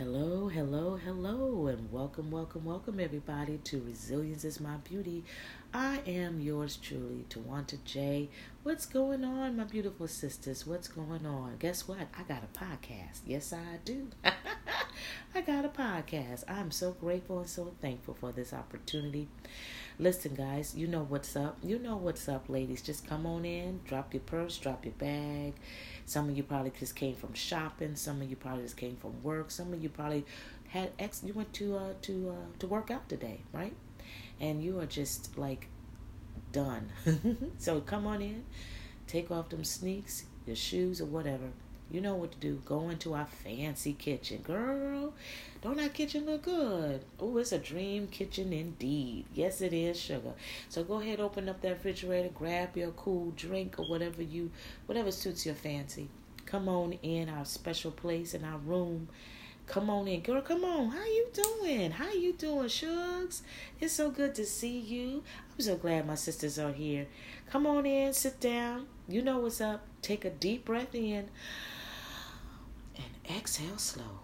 Hello, hello, hello, and welcome, welcome, welcome, everybody, to Resilience is My Beauty. I am yours truly, Twonta J. What's going on, my beautiful sisters? What's going on? Guess what? I got a podcast. Yes, I do. I got a podcast. I'm so grateful and so thankful for this opportunity. Listen, guys, you know what's up. You know what's up, ladies. Just come on in, drop your purse, drop your bag. Some of you probably just came from shopping. Some of you probably just came from work. Some of you probably had ex. You went to uh, to uh, to work out today, right? And you are just like done. so come on in, take off them sneaks, your shoes, or whatever you know what to do. Go into our fancy kitchen. Girl, don't our kitchen look good? Oh, it's a dream kitchen indeed. Yes, it is, sugar. So go ahead, open up that refrigerator, grab your cool drink or whatever you, whatever suits your fancy. Come on in our special place in our room. Come on in, girl. Come on. How you doing? How you doing, Shugs? It's so good to see you. I'm so glad my sisters are here. Come on in, sit down. You know what's up. Take a deep breath in. Exhale slow.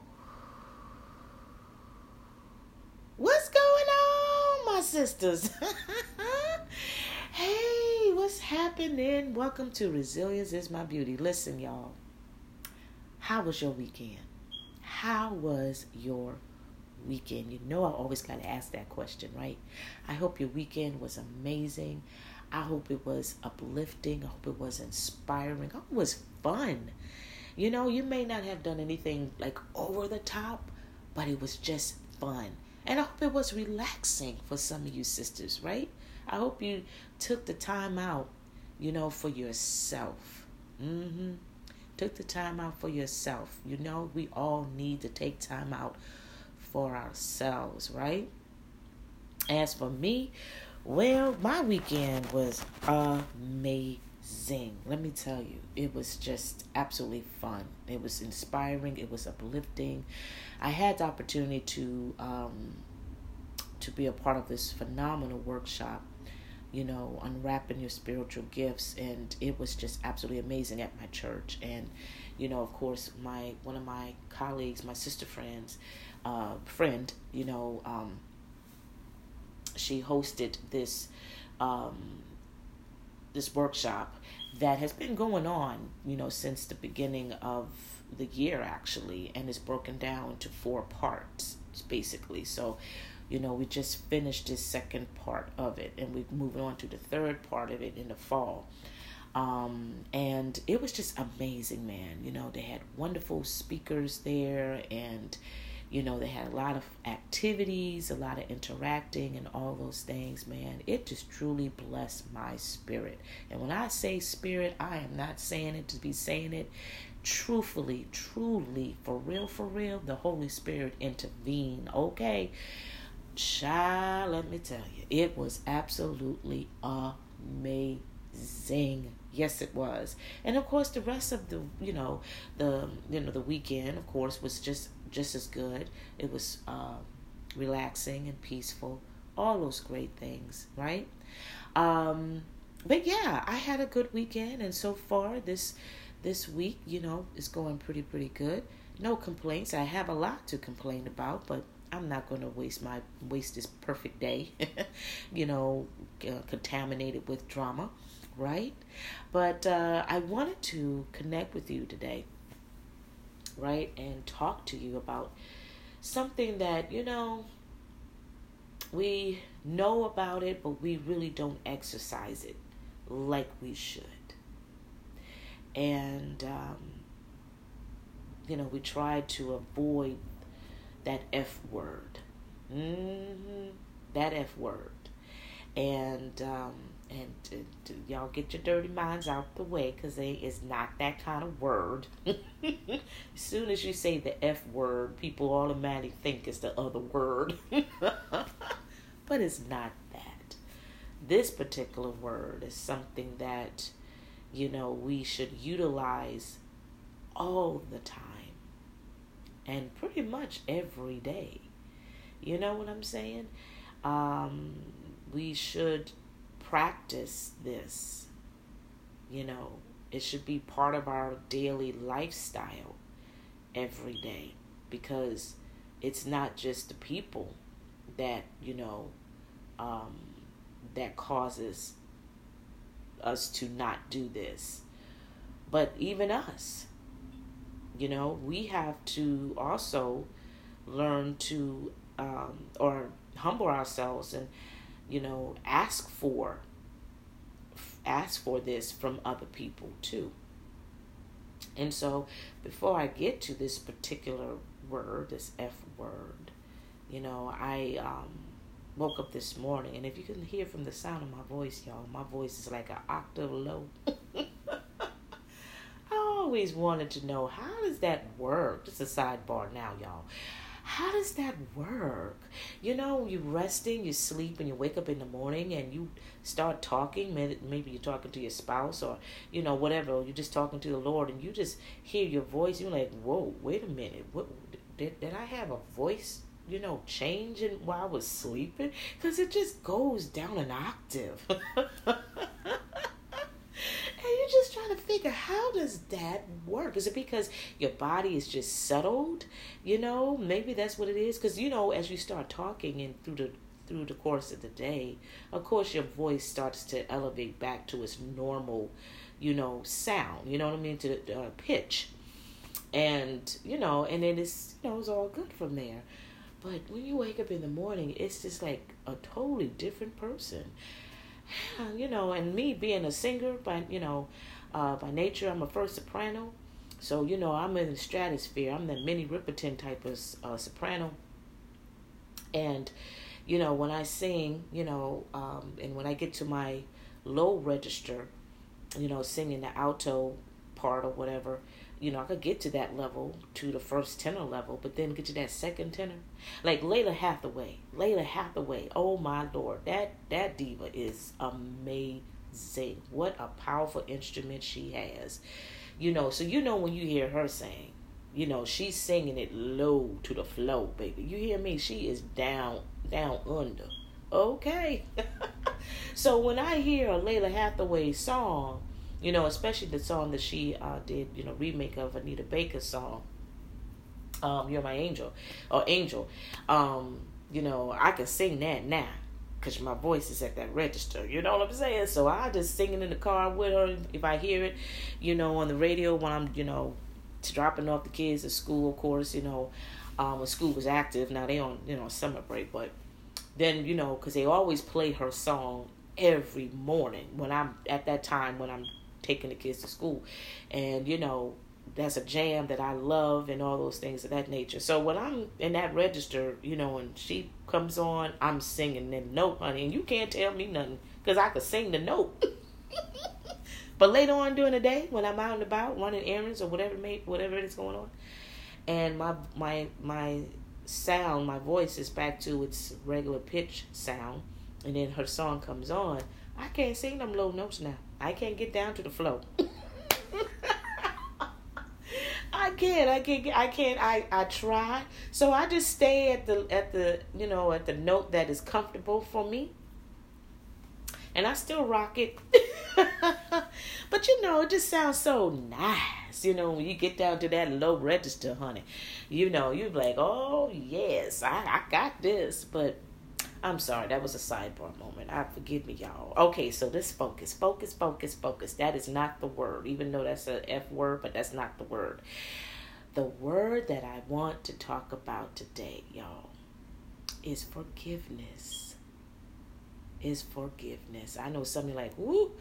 What's going on, my sisters? hey, what's happening? Welcome to Resilience is My Beauty. Listen, y'all. How was your weekend? How was your weekend? You know, I always got to ask that question, right? I hope your weekend was amazing. I hope it was uplifting. I hope it was inspiring. I hope it was fun. You know, you may not have done anything like over the top, but it was just fun. And I hope it was relaxing for some of you sisters, right? I hope you took the time out, you know, for yourself. Mm-hmm. Took the time out for yourself. You know, we all need to take time out for ourselves, right? As for me, well, my weekend was amazing zing. Let me tell you, it was just absolutely fun. It was inspiring. It was uplifting. I had the opportunity to um, to be a part of this phenomenal workshop. You know, unwrapping your spiritual gifts, and it was just absolutely amazing at my church. And you know, of course, my one of my colleagues, my sister friends, uh, friend, you know, um, she hosted this um, this workshop that has been going on, you know, since the beginning of the year actually, and is broken down into four parts basically. So, you know, we just finished this second part of it, and we're moving on to the third part of it in the fall. Um, and it was just amazing, man. You know, they had wonderful speakers there, and you know, they had a lot of activities, a lot of interacting, and all those things, man. It just truly blessed my spirit. And when I say spirit, I am not saying it to be saying it. Truthfully, truly, for real, for real, the Holy Spirit intervened. Okay. Child, let me tell you, it was absolutely amazing. Yes, it was. And of course, the rest of the, you know, the, you know, the weekend, of course, was just just as good. It was uh, relaxing and peaceful. All those great things, right? Um, but yeah, I had a good weekend, and so far this this week, you know, is going pretty pretty good. No complaints. I have a lot to complain about, but I'm not going to waste my waste this perfect day, you know, uh, contaminated with drama, right? But uh, I wanted to connect with you today right? And talk to you about something that, you know, we know about it, but we really don't exercise it like we should. And, um, you know, we try to avoid that F word. Mm-hmm. That F word. And, um, and to, to, y'all get your dirty minds out the way because it is not that kind of word. as soon as you say the F word, people automatically think it's the other word. but it's not that. This particular word is something that, you know, we should utilize all the time and pretty much every day. You know what I'm saying? Um, we should practice this. You know, it should be part of our daily lifestyle every day because it's not just the people that you know um, that causes us to not do this, but even us. You know, we have to also learn to um, or humble ourselves and you know ask for ask for this from other people too. And so, before I get to this particular word, this F word, you know, I um, woke up this morning, and if you can hear from the sound of my voice, y'all, my voice is like an octave low. I always wanted to know how does that work? Just a sidebar now, y'all how does that work? You know, you're resting, you sleep, and you wake up in the morning and you start talking. Maybe you're talking to your spouse or, you know, whatever. You're just talking to the Lord and you just hear your voice. You're like, whoa, wait a minute. What did, did I have a voice? You know, changing while I was sleeping? Because it just goes down an octave. you're just trying to figure how does that work? Is it because your body is just settled? You know, maybe that's what it is. Because you know, as you start talking and through the through the course of the day, of course, your voice starts to elevate back to its normal, you know, sound. You know what I mean? To uh, pitch, and you know, and then it's you know it's all good from there. But when you wake up in the morning, it's just like a totally different person you know, and me being a singer by you know, uh, by nature, I'm a first soprano. So you know, I'm in the stratosphere. I'm the Minnie Riperton type of uh, soprano. And you know, when I sing, you know, um, and when I get to my low register, you know, singing the alto part or whatever, you know, I could get to that level, to the first tenor level, but then get to that second tenor. Like Lalah Hathaway. Lalah Hathaway. Oh my lord. That that diva is amazing. What a powerful instrument she has. You know, so you know when you hear her sing, you know, she's singing it low to the flow, baby. You hear me? She is down down under. Okay. so when I hear a Lalah Hathaway song, you know, especially the song that she uh, did, you know, remake of Anita Baker's song, um, "You're My Angel" or "Angel." Um, you know, I can sing that now because my voice is at that register. You know what I'm saying? So I just singing in the car with her if I hear it, you know, on the radio when I'm, you know, dropping off the kids at school. Of course, you know, um, when school was active. Now they on, you know, summer break, but then you know, because they always play her song every morning when I'm at that time when I'm taking the kids to school. And, you know, that's a jam that I love and all those things of that nature. So when I'm in that register, you know, and she comes on, I'm singing the note, honey, and you can't tell me nothing because I could sing the note. but later on during the day, when I'm out and about running errands or whatever, may, whatever is going on, and my my my sound, my voice is back to its regular pitch sound, and then her song comes on, I can't sing them low notes now. I can't get down to the flow. I can't. I can't. I can't. I I try. So I just stay at the at the you know at the note that is comfortable for me, and I still rock it. but you know, it just sounds so nice. You know, when you get down to that low register, honey, you know, you're like, oh yes, I I got this. But I'm sorry, that was a sidebar moment. I forgive me, y'all. Okay, so this focus, focus, focus, focus. That is not the word, even though that's a F word, but that's not the word. The word that I want to talk about today, y'all, is forgiveness. Is forgiveness. I know something like, whoo,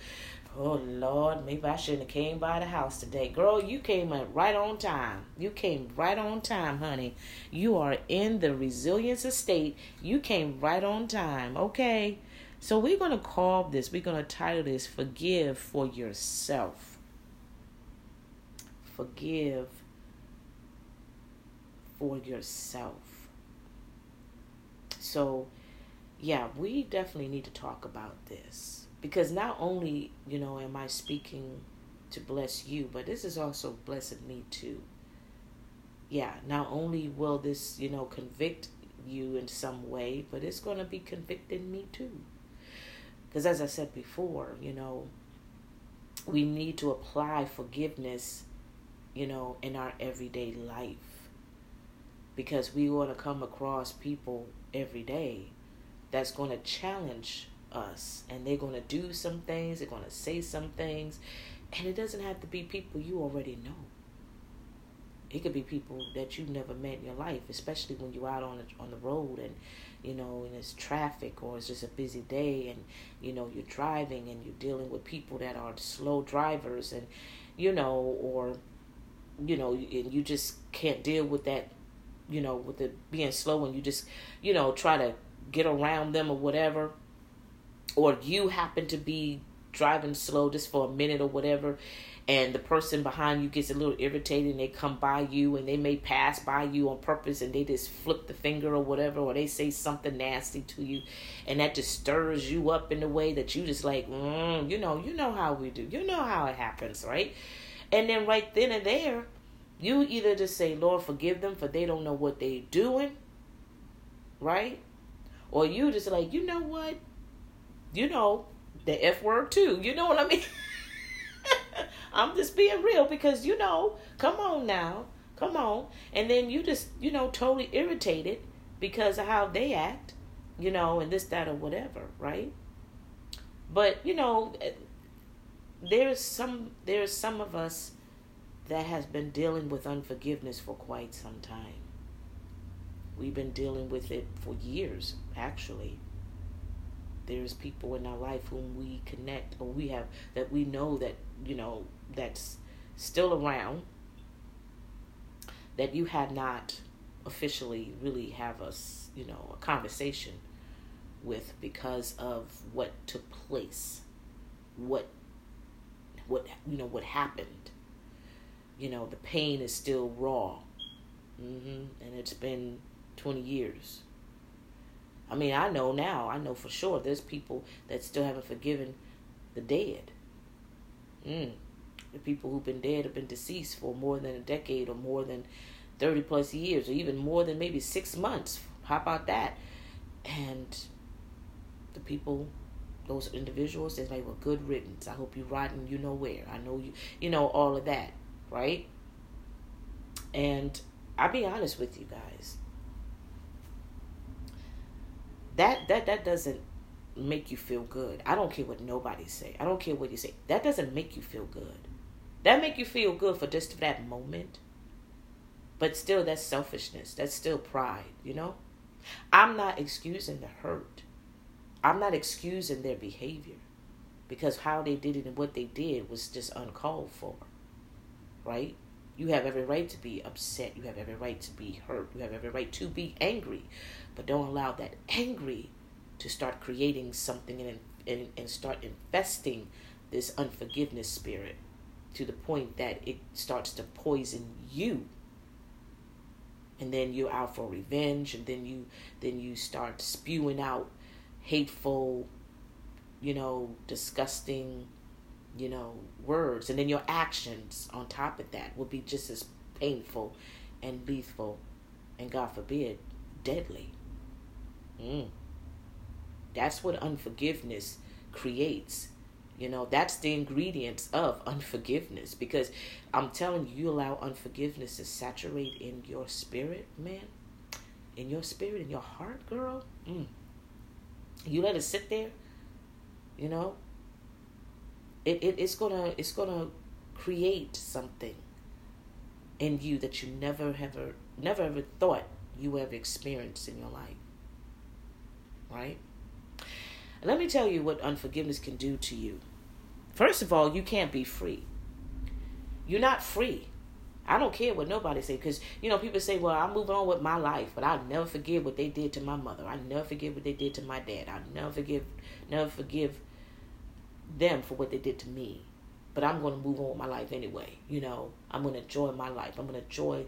Oh Lord, maybe I shouldn't have came by the house today. Girl, you came right on time. You came right on time, honey. You are in the resilience estate. You came right on time. Okay. So we're gonna call this, we're gonna title this Forgive for Yourself. Forgive for yourself. So yeah, we definitely need to talk about this because not only you know am i speaking to bless you but this is also blessing me too. Yeah not only will this you know convict you in some way but it's going to be convicting me too. Because as i said before you know we need to apply forgiveness you know in our everyday life. Because we want to come across people every day that's going to challenge us. And they're going to do some things they're going to say some things. And it doesn't have to be people you already know. It could be people that you've never met in your life especially when you're out on the, on the road and you know and it's traffic or it's just a busy day and you know you're driving and you're dealing with people that are slow drivers and you know or you know and you just can't deal with that you know with it being slow and you just you know try to get around them or whatever or you happen to be driving slow just for a minute or whatever and the person behind you gets a little irritated and they come by you and they may pass by you on purpose and they just flip the finger or whatever or they say something nasty to you and that just stirs you up in a way that you just like mm, you know you know how we do you know how it happens right? And then right then and there you either just say lord forgive them for they don't know what they doing right? Or you just like you know what you know the f word too you know what i mean I'm just being real because you know, come on now, come on. And then you just, you know, totally irritated because of how they act, you know, and this, that, or whatever, right? But, you know, there's some there's some of us that has been dealing with unforgiveness for quite some time. We've been dealing with it for years, actually there's people in our life whom we connect or we have that we know that you know that's still around that you had not officially really have us you know a conversation with because of what took place what what you know what happened. You know the pain is still raw. Mm-hmm. and it's been 20 years I mean, I know now, I know for sure there's people that still haven't forgiven the dead. Mm. The people who've been dead have been deceased for more than a decade or more than 30 plus years or even more than maybe six months. How about that? And the people, those individuals, like, well, good riddance. I hope you riding you know where. I know you, you know, all of that, right? And I'll be honest with you guys that that that doesn't make you feel good. I don't care what nobody say. I don't care what you say. That doesn't make you feel good. That make you feel good for just that moment. But still that's selfishness. That's still pride, you know? I'm not excusing the hurt. I'm not excusing their behavior because how they did it and what they did was just uncalled for. Right? You have every right to be upset. You have every right to be hurt. You have every right to be angry. But don't allow that angry to start creating something and, and, and start infesting this unforgiveness spirit to the point that it starts to poison you. And then you're out for revenge and then you then you start spewing out hateful you know disgusting you know words. And then your actions on top of that will be just as painful and lethal and god forbid deadly Mm. That's what unforgiveness creates. You know, that's the ingredients of unforgiveness because I'm telling you, you allow unforgiveness to saturate in your spirit, man, in your spirit, in your heart, girl. Mm. You let it sit there, you know. It, it it's gonna it's gonna create something in you that you never ever never ever thought you ever experienced in your life right? And let me tell you what unforgiveness can do to you. First of all, you can't be free. You're not free. I don't care what nobody say because you know people say, "Well, I'm moving on with my life, but I'll never forgive what they did to my mother. I never forgive what they did to my dad. I never forgive, never forgive them for what they did to me. But I'm going to move on with my life anyway. You know, I'm going to enjoy my life. I'm going to enjoy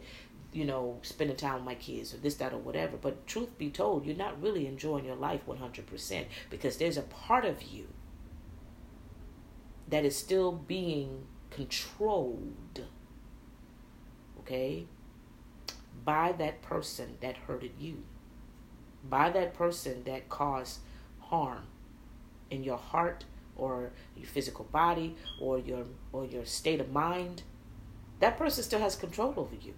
you know, spending time with my kids or this, that, or whatever. But truth be told, you're not really enjoying your life 100% because there's a part of you that is still being controlled, okay, by that person that hurted you, by that person that caused harm in your heart or your physical body or your or your state of mind that person still has control over you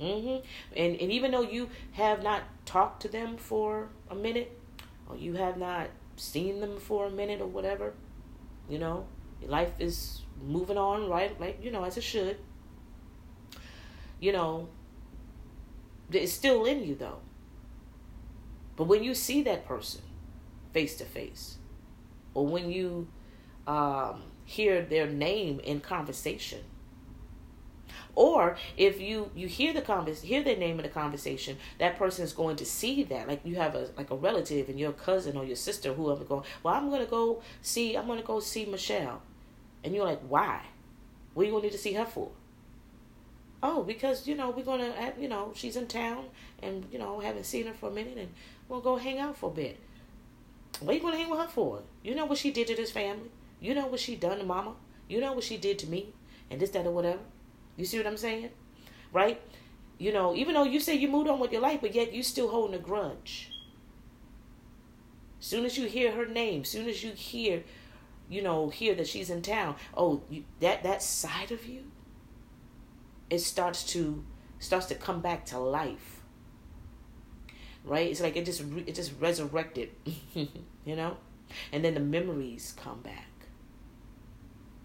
Mm-hmm. And and even though you have not talked to them for a minute, or you have not seen them for a minute or whatever, you know, life is moving on right, like you know, as it should. You know, it's still in you though. But when you see that person face to face, or when you um, hear their name in conversation, or if you you hear the convers hear their name in the conversation that person is going to see that. Like you have a like a relative and your cousin or your sister whoever going well i'm to go see i'm to go see michelle. And you're like why? What are you to need to see her for? Oh because you know we're to have, you know she's in town and you know haven't seen her for a minute and we'll go hang out for a bit. What are you to hang with her for? You know what she did to this family? You know what she done to mama? You know what she did to me? And this that or whatever you see what I'm saying? Right? You know, even though you say you moved on with your life, but yet you still holding a grudge. Soon as you hear her name, soon as you hear, you know, hear that she's in town, oh, you, that that side of you, it starts to starts to come back to life. Right? It's like it just it just resurrected, you know, and then the memories come back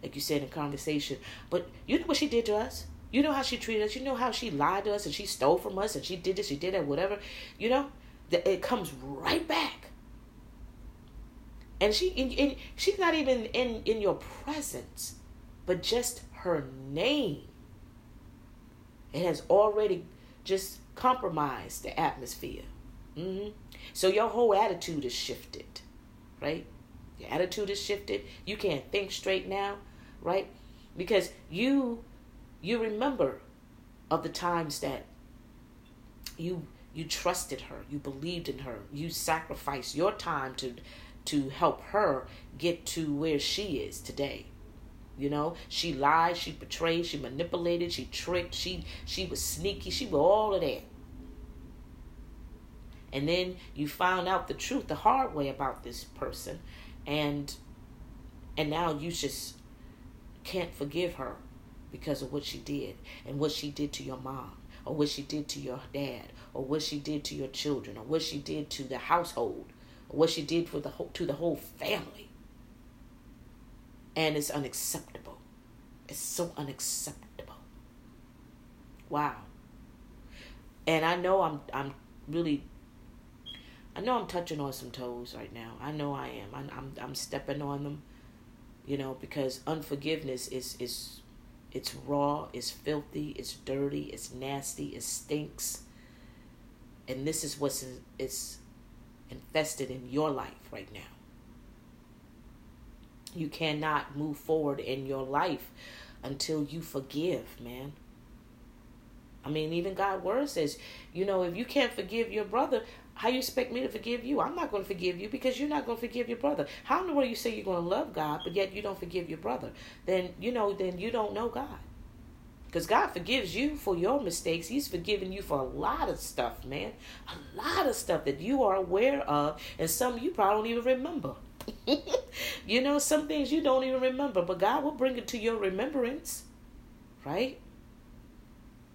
like you said in conversation. But you know what she did to us? You know how she treated us. You know how she lied to us and she stole from us and she did this, she did that, whatever. You know, it comes right back. And she, and, and she's not even in in your presence, but just her name. It has already just compromised the atmosphere. Mm-hmm. So your whole attitude is shifted, right? Your attitude is shifted. You can't think straight now right? Because you you remember of the times that you you trusted her, you believed in her, you sacrificed your time to to help her get to where she is today. You know, she lied, she betrayed, she manipulated, she tricked, she she was sneaky, she was all of that. And then you found out the truth the hard way about this person and and now you just can't forgive her because of what she did and what she did to your mom or what she did to your dad or what she did to your children or what she did to the household or what she did for the whole, to the whole family. And it's unacceptable. It's so unacceptable. Wow. And i know i'm i'm really I know I'm touching on some toes right now. I know I am. I'm, I'm, I'm stepping on them you know because unforgiveness is is it's raw it's filthy it's dirty it's nasty it stinks. And this is what's in, it's infested in your life right now. You cannot move forward in your life until you forgive man. I mean, even God' word says, you know, if you can't forgive your brother, how you expect me to forgive you? I'm not going to forgive you because you're not going to forgive your brother. How in the world you say you're going to love God, but yet you don't forgive your brother? Then you know, then you don't know God. Because God forgives you for your mistakes. He's forgiven you for a lot of stuff, man. A lot of stuff that you are aware of, and some you probably don't even remember. you know, some things you don't even remember, but God will bring it to your remembrance, right?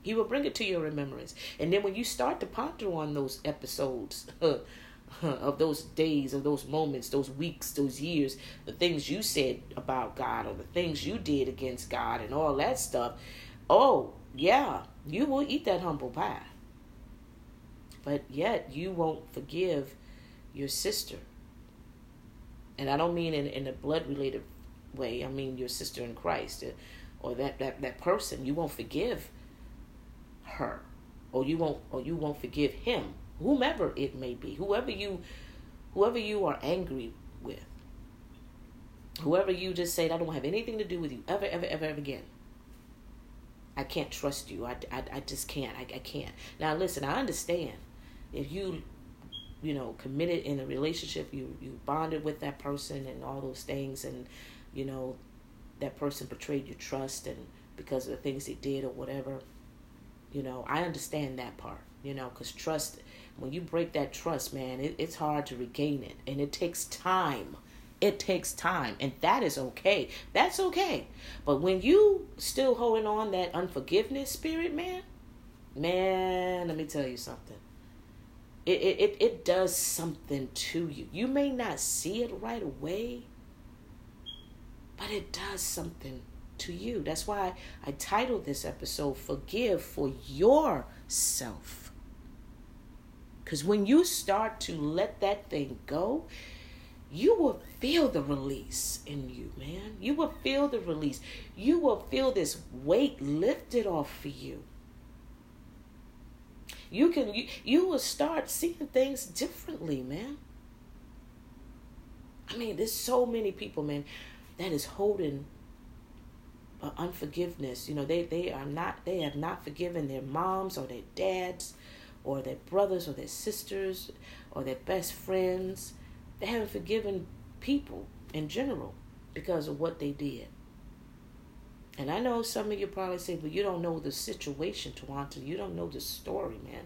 He will bring it to your remembrance. And then when you start to ponder on those episodes of those days, of those moments, those weeks, those years, the things you said about God or the things you did against God and all that stuff, oh, yeah, you will eat that humble pie. But yet you won't forgive your sister. And I don't mean in, in a blood related way, I mean your sister in Christ uh, or that, that, that person. You won't forgive her or you won't or you won't forgive him whomever it may be whoever you whoever you are angry with. Whoever you just say i don't have anything to do with you ever ever ever ever again. I can't trust you. I, I, I just can't. I, I can't. Now listen i understand if you you know committed in a relationship you you bonded with that person and all those things and you know that person betrayed your trust and because of the things they did or whatever you know, I understand that part, you know, because trust, when you break that trust, man, it, it's hard to regain it. And it takes time. It takes time. And that is okay. That's okay. But when you still holding on that unforgiveness spirit, man, man, let me tell you something. It, it, it, it does something to you. You may not see it right away, but it does something to you. That's why I titled this episode Forgive for Yourself. Because when you start to let that thing go, you will feel the release in you, man. You will feel the release. You will feel this weight lifted off for you. You can you, you will start seeing things differently, man. I mean, there's so many people, man, that is holding uh, unforgiveness. You know, they they are not they have not forgiven their moms or their dads or their brothers or their sisters or their best friends. They haven't forgiven people in general because of what they did. And I know some of you probably say, but you don't know the situation, Twonta. You don't know the story, man.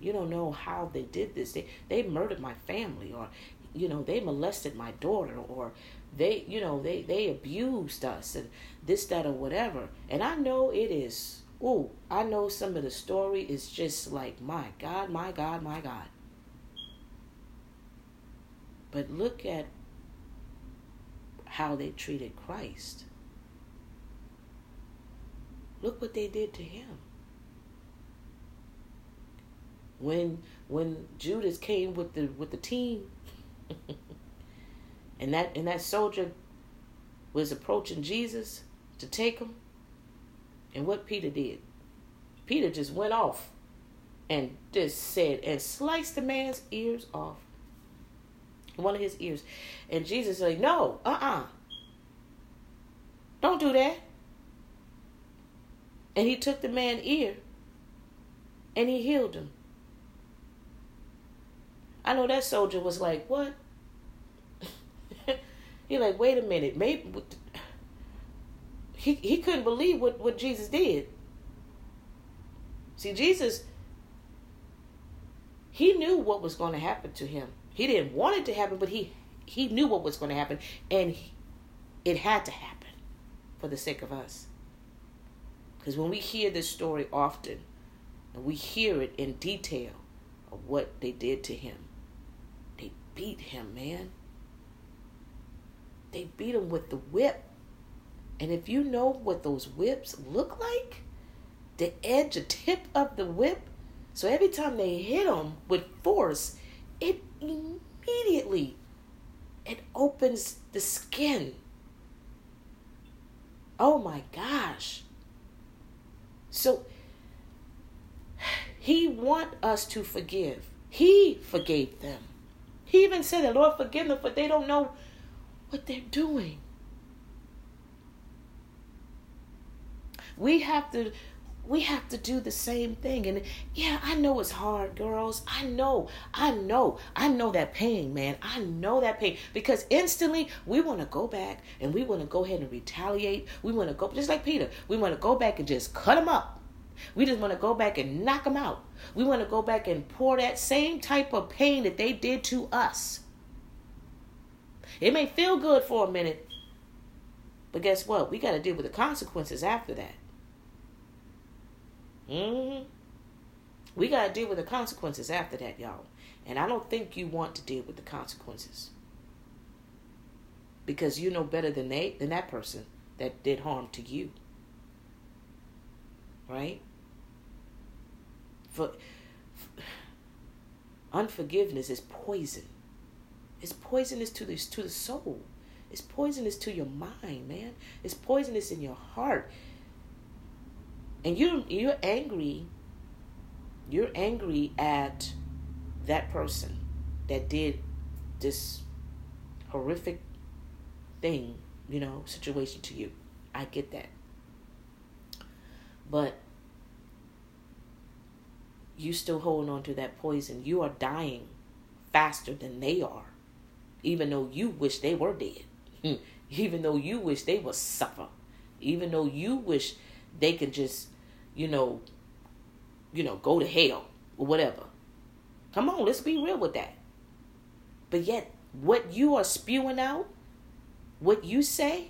You don't know how they did this. They they murdered my family, or you know, they molested my daughter, or they, you know, they they abused us, and this, that, or whatever. And I know it is. Oh, I know some of the story is just like, my God, my God, my God. But look at how they treated Christ. Look what they did to him. When when Judas came with the with the team and that and that soldier was approaching Jesus to take him, and what Peter did. Peter just went off and just said and sliced the man's ears off. One of his ears. And Jesus said, No, uh uh-uh. uh. Don't do that. And he took the man's ear and he healed him. I know that soldier was like, What? He like, wait a minute, maybe he he couldn't believe what, what Jesus did. See, Jesus, he knew what was going to happen to him. He didn't want it to happen, but he he knew what was going to happen, and he, it had to happen for the sake of us. Because when we hear this story often, and we hear it in detail of what they did to him, they beat him, man. They beat him with the whip. And if you know what those whips look like, the edge, the tip of the whip, so every time they hit him with force, it immediately it opens the skin Oh my gosh. So he want us to forgive. He forgave them. He even said the Lord forgive them, but they don't know what they're doing. We have to we have to do the same thing. And yeah, I know it's hard, girls. I know. I know. I know that pain, man. I know that pain because instantly we want to go back and we want to go ahead and retaliate. We want to go just like Peter. We want to go back and just cut them up. We just want to go back and knock them out. We want to go back and pour that same type of pain that they did to us. It may feel good for a minute, but guess what? We got to deal with the consequences after that. Mm-hmm. We got to deal with the consequences after that, y'all. And I don't think you want to deal with the consequences. Because you know better than they than that person that did harm to you. Right? For, for unforgiveness is poison. It's poisonous to the to the soul. It's poisonous to your mind, man. It's poisonous in your heart. And you you're angry. You're angry at that person that did this horrific thing you know situation to you. I get that. But you still holding on to that poison. You are dying faster than they are even though you wish they were dead hmm. even though you wish they would suffer even though you wish they could just, you know, you know, go to hell or whatever. Come on, let's be real with that. But yet, what you are spewing out, what you say,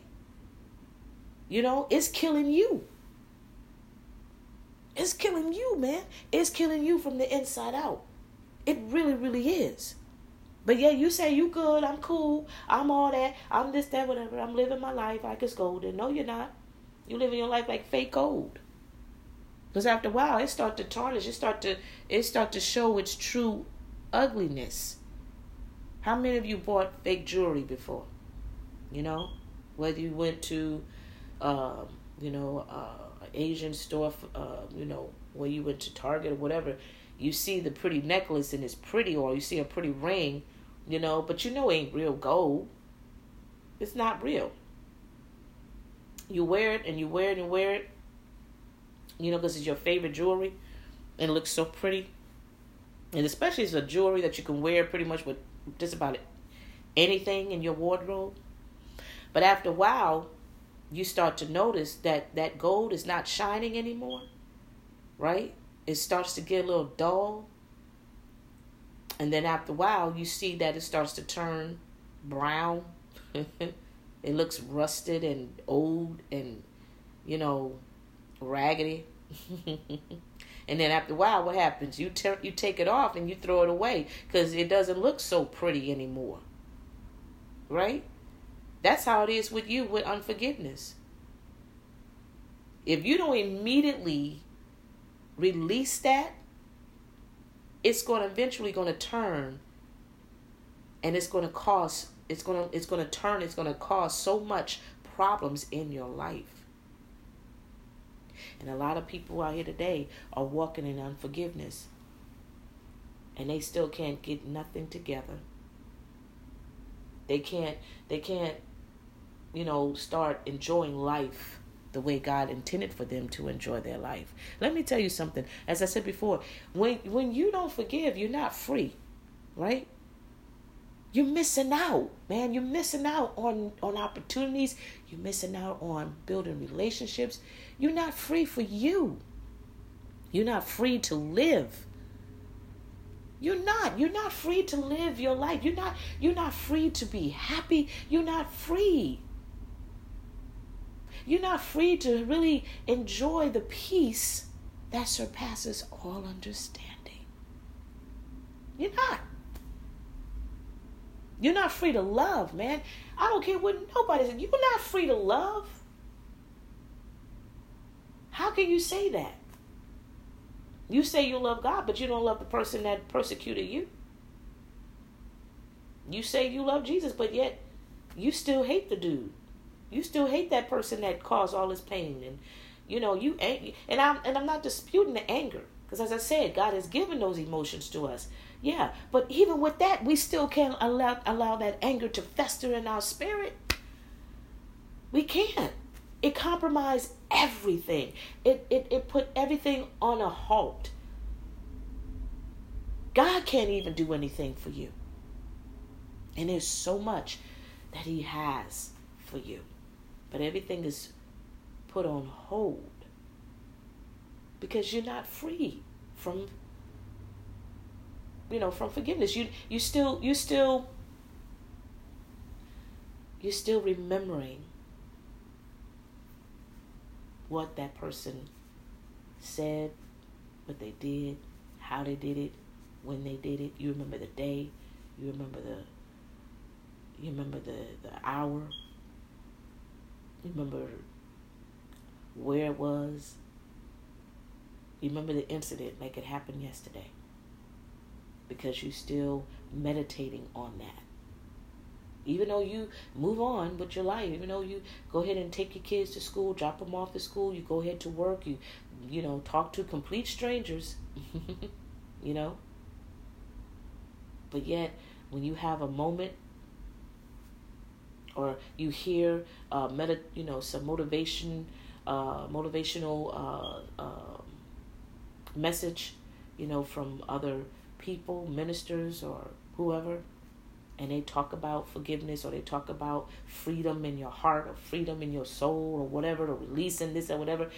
you know, it's killing you. It's killing you, man. It's killing you from the inside out. It really, really is. But yeah, you say you good, I'm cool, I'm all that, I'm this, that, whatever. I'm living my life like it's golden. No, you're not. You living your life like fake gold. Because after a while, it start to tarnish. It start to it start to show its true ugliness. How many of you bought fake jewelry before? You know, whether you went to, uh, you know, uh, Asian store, uh, you know, where you went to Target or whatever, you see the pretty necklace and it's pretty, or you see a pretty ring, you know, but you know it ain't real gold. It's not real. You wear it and you wear it and wear it, you know, because it's your favorite jewelry and it looks so pretty. And especially it's a jewelry that you can wear pretty much with just about anything in your wardrobe. But after a while, you start to notice that that gold is not shining anymore, right? It starts to get a little dull. And then after a while, you see that it starts to turn brown. it looks rusted and old and, you know, raggedy. and then after a while, what happens? You, ter- you take it off and you throw it away because it doesn't look so pretty anymore. Right? That's how it is with you with unforgiveness. If you don't immediately release that, it's going to eventually going to turn and it's going to cause it's going to it's going to turn it's going to cause so much problems in your life. And a lot of people out here today are walking in unforgiveness. And they still can't get nothing together. They can't they can't you know start enjoying life the way God intended for them to enjoy their life. Let me tell you something. As I said before, when when you don't forgive, you're not free, right? You're missing out, man. You're missing out on on opportunities. You're missing out on building relationships. You're not free for you. You're not free to live. You're not. You're not free to live your life. You're not you're not free to be happy. You're not free. You're not free to really enjoy the peace that surpasses all understanding. You're not. You're not free to love, man. I don't care what nobody says. You're not free to love. How can you say that? You say you love God, but you don't love the person that persecuted you. You say you love Jesus, but yet you still hate the dude. You still hate that person that caused all this pain, and you know you and I'm and I'm not disputing the anger because as I said, God has given those emotions to us. Yeah, but even with that, we still can't allow allow that anger to fester in our spirit. We can't. It compromised everything. It it it put everything on a halt. God can't even do anything for you. And there's so much that He has for you. But everything is put on hold. Because you're not free from you know from forgiveness. You you still you still you're still remembering what that person said what they did how they did it when they did it. You remember the day. You remember the you remember the the hour you remember where it was. You remember the incident like it happened yesterday. Because you're still meditating on that. Even though you move on with your life, even though you go ahead and take your kids to school, drop them off to school, you go ahead to work, you you know, talk to complete strangers, you know. But yet, when you have a moment or you hear uh, you know, some motivation, uh, motivational uh, uh, message, you know, from other people, ministers or whoever, and they talk about forgiveness or they talk about freedom in your heart or freedom in your soul or whatever, or releasing this or whatever,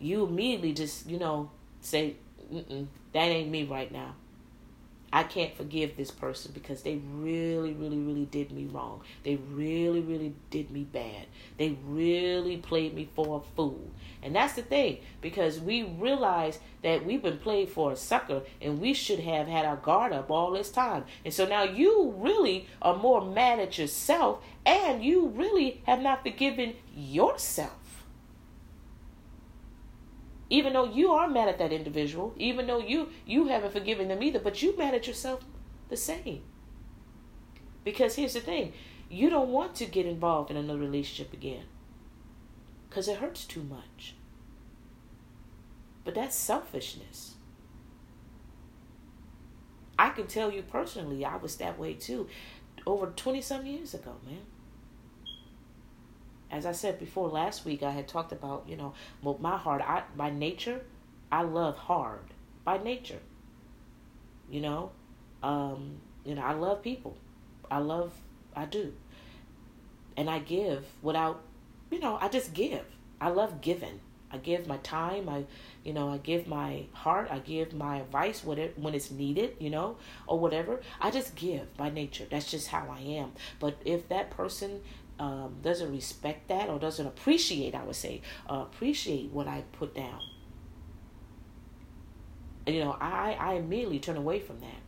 you immediately just, you know, say, that ain't me right now. I can't forgive this person because they really, really, really did me wrong. They really, really did me bad. They really played me for a fool. And that's the thing, because we realize that we've been played for a sucker and we should have had our guard up all this time. And so now you really are more mad at yourself and you really have not forgiven yourself even though you are mad at that individual even though you you haven't forgiven them either but you mad at yourself the same. Because here's the thing you don't want to get involved in another relationship again because it hurts too much. But that's selfishness. I can tell you personally i was that way too over 20 some years ago man as I said before last week, I had talked about, you know, well, my heart, I, by nature, I love hard by nature. You know, um, you know, I love people. I love, I do. And I give without, you know, I just give. I love giving. I give my time. I, you know, I give my heart. I give my advice when it, when it's needed, you know, or whatever. I just give by nature. That's just how I am. But if that person um, doesn't respect that or doesn't appreciate, I would say, uh, appreciate what I put down. And, you know, I, I immediately turn away from that.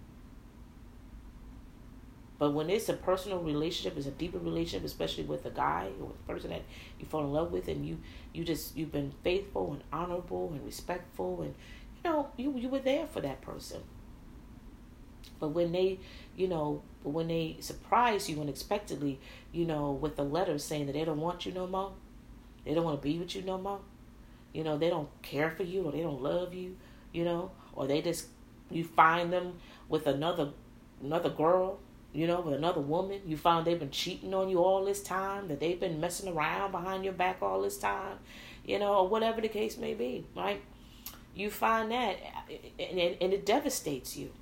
But when it's a personal relationship, it's a deeper relationship, especially with a guy or a person that you fall in love with, and you you just you've been faithful and honorable and respectful, and you know you you were there for that person. But when they, you know, when they surprise you unexpectedly, you know, with a letter saying that they don't want you no more, they don't want to be with you no more, you know, they don't care for you or they don't love you, you know, or they just you find them with another another girl, you know, with another woman. You find they've been cheating on you all this time, that they've been messing around behind your back all this time, you know, or whatever the case may be, right? You find that and, and it devastates you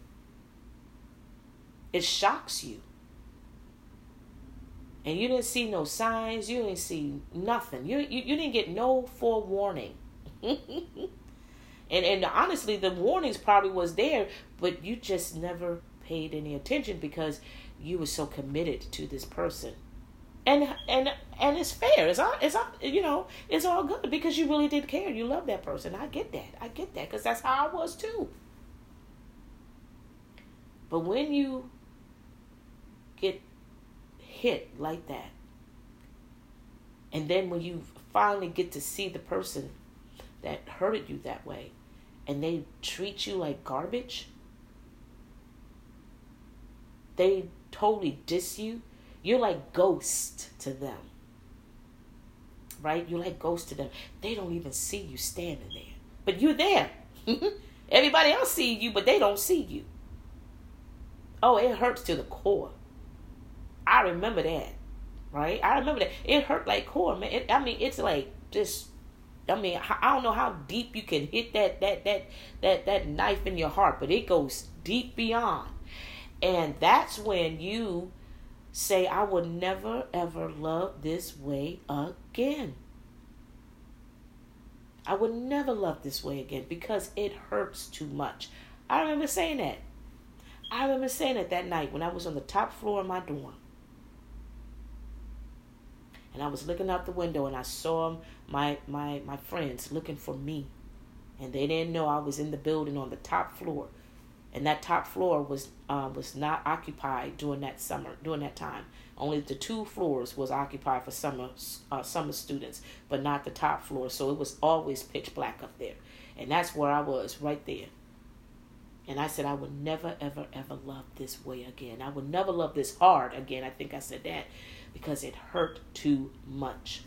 it shocks you. And you didn't see no signs, you didn't see nothing. You you, you didn't get no forewarning. and and honestly the warnings probably was there, but you just never paid any attention because you were so committed to this person. And and and it's fair. It's all it's all you know, it's all good because you really did care. You love that person. I get that. I get that because that's how I was too. But when you get hit like that. And then when you finally get to see the person that hurted you that way and they treat you like garbage, they totally diss you, you're like ghost to them. Right? You're like ghost to them. They don't even see you standing there. But you're there. Everybody else see you, but they don't see you. Oh, it hurts to the core. I remember that, right? I remember that. It hurt like core, man. It, I mean, it's like just. I mean, I don't know how deep you can hit that that that that that knife in your heart, but it goes deep beyond, and that's when you say, "I will never ever love this way again." I would never love this way again because it hurts too much. I remember saying that. I remember saying it that night when I was on the top floor of my dorm and I was looking out the window and I saw my my my friends looking for me, and they didn't know I was in the building on the top floor, and that top floor was uh, was not occupied during that summer during that time. Only the two floors was occupied for summer uh, summer students, but not the top floor. So it was always pitch black up there, and that's where I was right there. And I said, I would never, ever, ever love this way again. I would never love this hard again. I think I said that because it hurt too much.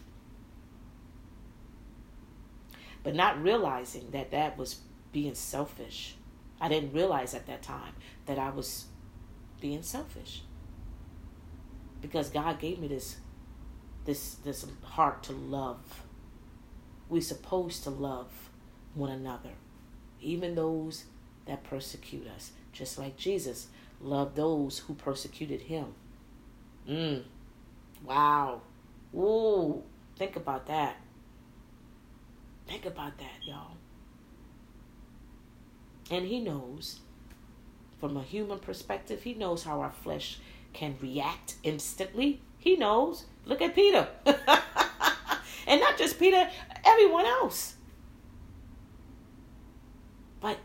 But not realizing that that was being selfish. I didn't realize at that time that I was being selfish. Because God gave me this this this heart to love. We're supposed to love one another, even those that persecute us, just like Jesus loved those who persecuted him. Mm. Wow. Ooh, think about that. Think about that, y'all. And he knows from a human perspective, He knows how our flesh can react instantly. He knows. Look at Peter. and not just Peter, everyone else. But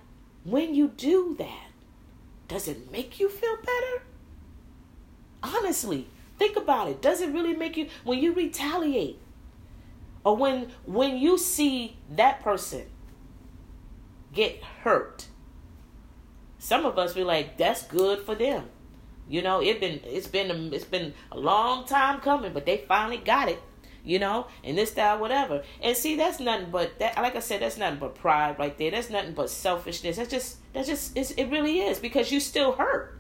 when you do that, does it make you feel better? Honestly, think about it. Does it really make you when you retaliate or when when you see that person get hurt? Some of us be like, that's good for them. You know, it been it's been it's been a long time coming, but they finally got it. You know, and this that whatever. And see, that's nothing but that. Like I said, that's nothing but pride right there. That's nothing but selfishness. That's just that's just it really is because you still hurt.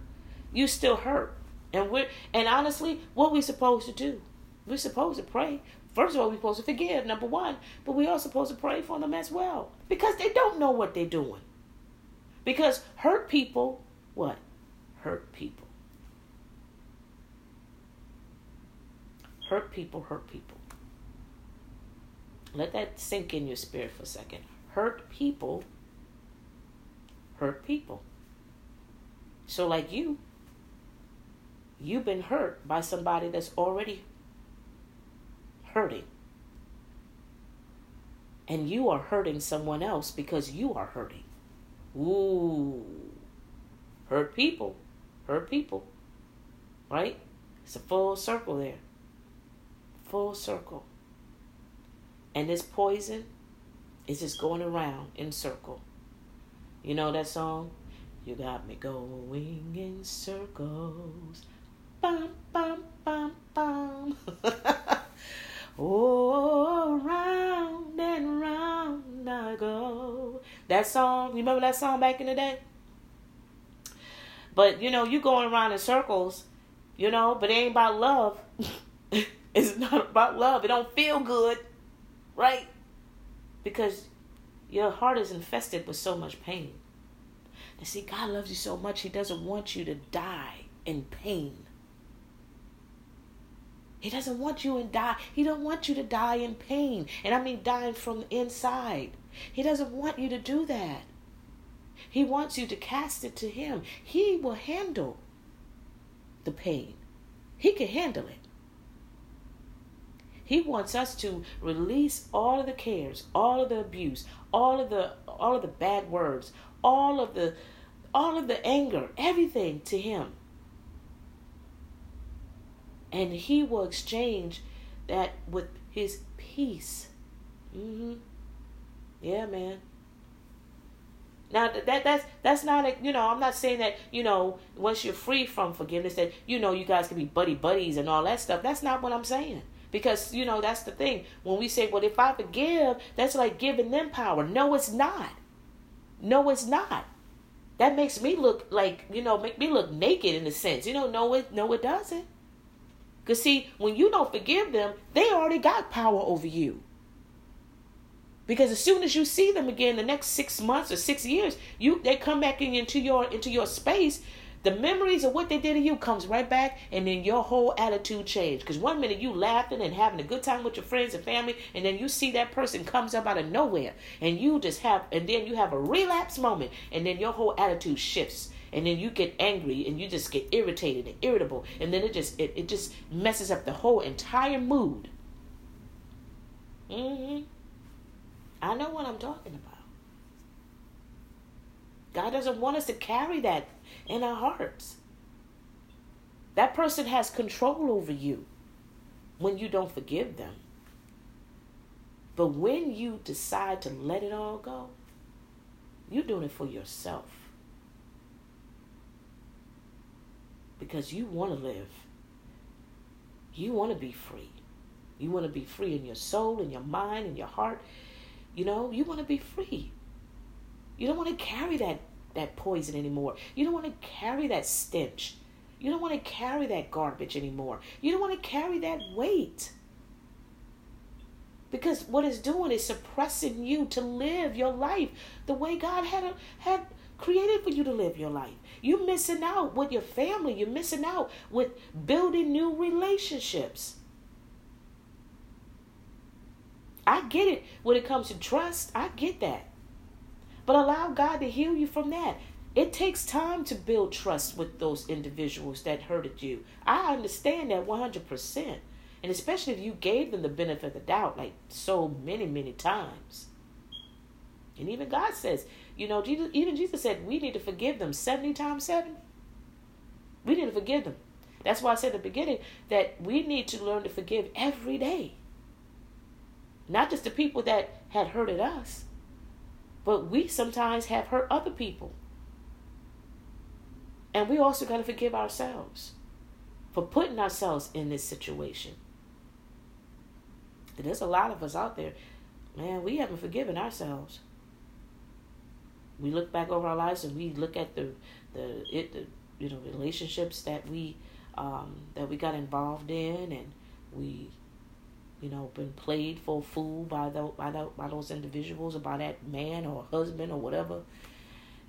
You still hurt, and we're and honestly, what we supposed to do? We're supposed to pray. First of all, we're supposed to forgive, number one, but we are supposed to pray for them as well because they don't know what they're doing. Because hurt people, what? Hurt people. Hurt people, hurt people. Let that sink in your spirit for a second. Hurt people, hurt people. So, like you, you've been hurt by somebody that's already hurting. And you are hurting someone else because you are hurting. Ooh. Hurt people. Hurt people. Right? It's a full circle there full circle. And this poison is just going around in circle. You know that song? You got me going in circles. Bum, bum, bum, bum. oh, round and round I go. That song, remember that song back in the day? But you know, you going around in circles, you know, but it ain't about love. It's not about love. It don't feel good, right? Because your heart is infested with so much pain. And see, God loves you so much, He doesn't want you to die in pain. He doesn't want you to die. He don't want you to die in pain. And I mean dying from inside. He doesn't want you to do that. He wants you to cast it to him. He will handle the pain. He can handle it. He wants us to release all of the cares, all of the abuse, all of the all of the bad words, all of the all of the anger, everything to him. And he will exchange that with his peace. Mhm. Yeah, man. Now that that's that's not a you know I'm not saying that you know once you're free from forgiveness that you know you guys can be buddy buddies and all that stuff. That's not what I'm saying. Because, you know, that's the thing. When we say, well, if I forgive, that's like giving them power. No, it's not. No, it's not. That makes me look like, you know, make me look naked in a sense. You know, no, it, no, it doesn't. Because, see, when you don't forgive them, they already got power over you. Because as soon as you see them again the next six months or six years, you they come back in, into your into your space. The memories of what they did to you comes right back and then your whole attitude change. Because one minute you laughing and having a good time with your friends and family and then you see that person comes up out of nowhere and you just have and then you have a relapse moment and then your whole attitude shifts and then you get angry and you just get irritated and irritable and then it just it, it just messes up the whole entire mood hmm i know what i'm talking about god doesn't want us to carry that in our hearts. That person has control over you when you don't forgive them. But when you decide to let it all go, you're doing it for yourself. Because you want to live. You want to be free. You want to be free in your soul, in your mind, in your heart. You know, you want to be free. You don't want to carry that that poison anymore. You don't want to carry that stench. You don't want to carry that garbage anymore. You don't want to carry that weight. Because what it's doing is suppressing you to live your life the way God had had created for you to live your life. You're missing out with your family. You're missing out with building new relationships. I get it when it comes to trust. I get that. But allow God to heal you from that. It takes time to build trust with those individuals that hurted you. I understand that 100%. And especially if you gave them the benefit of the doubt, like so many, many times. And even God says, you know, Jesus, even Jesus said we need to forgive them 70 times 7. We need to forgive them. That's why I said at the beginning that we need to learn to forgive every day. Not just the people that had hurted us, but we sometimes have hurt other people. And we also got to forgive ourselves for putting ourselves in this situation. And there's a lot of us out there, man, we haven't forgiven ourselves. We look back over our lives and we look at the the it the you know relationships that we um, that we got involved in and we you know been played for a fool by the, by the, by those individuals or by that man or husband or whatever.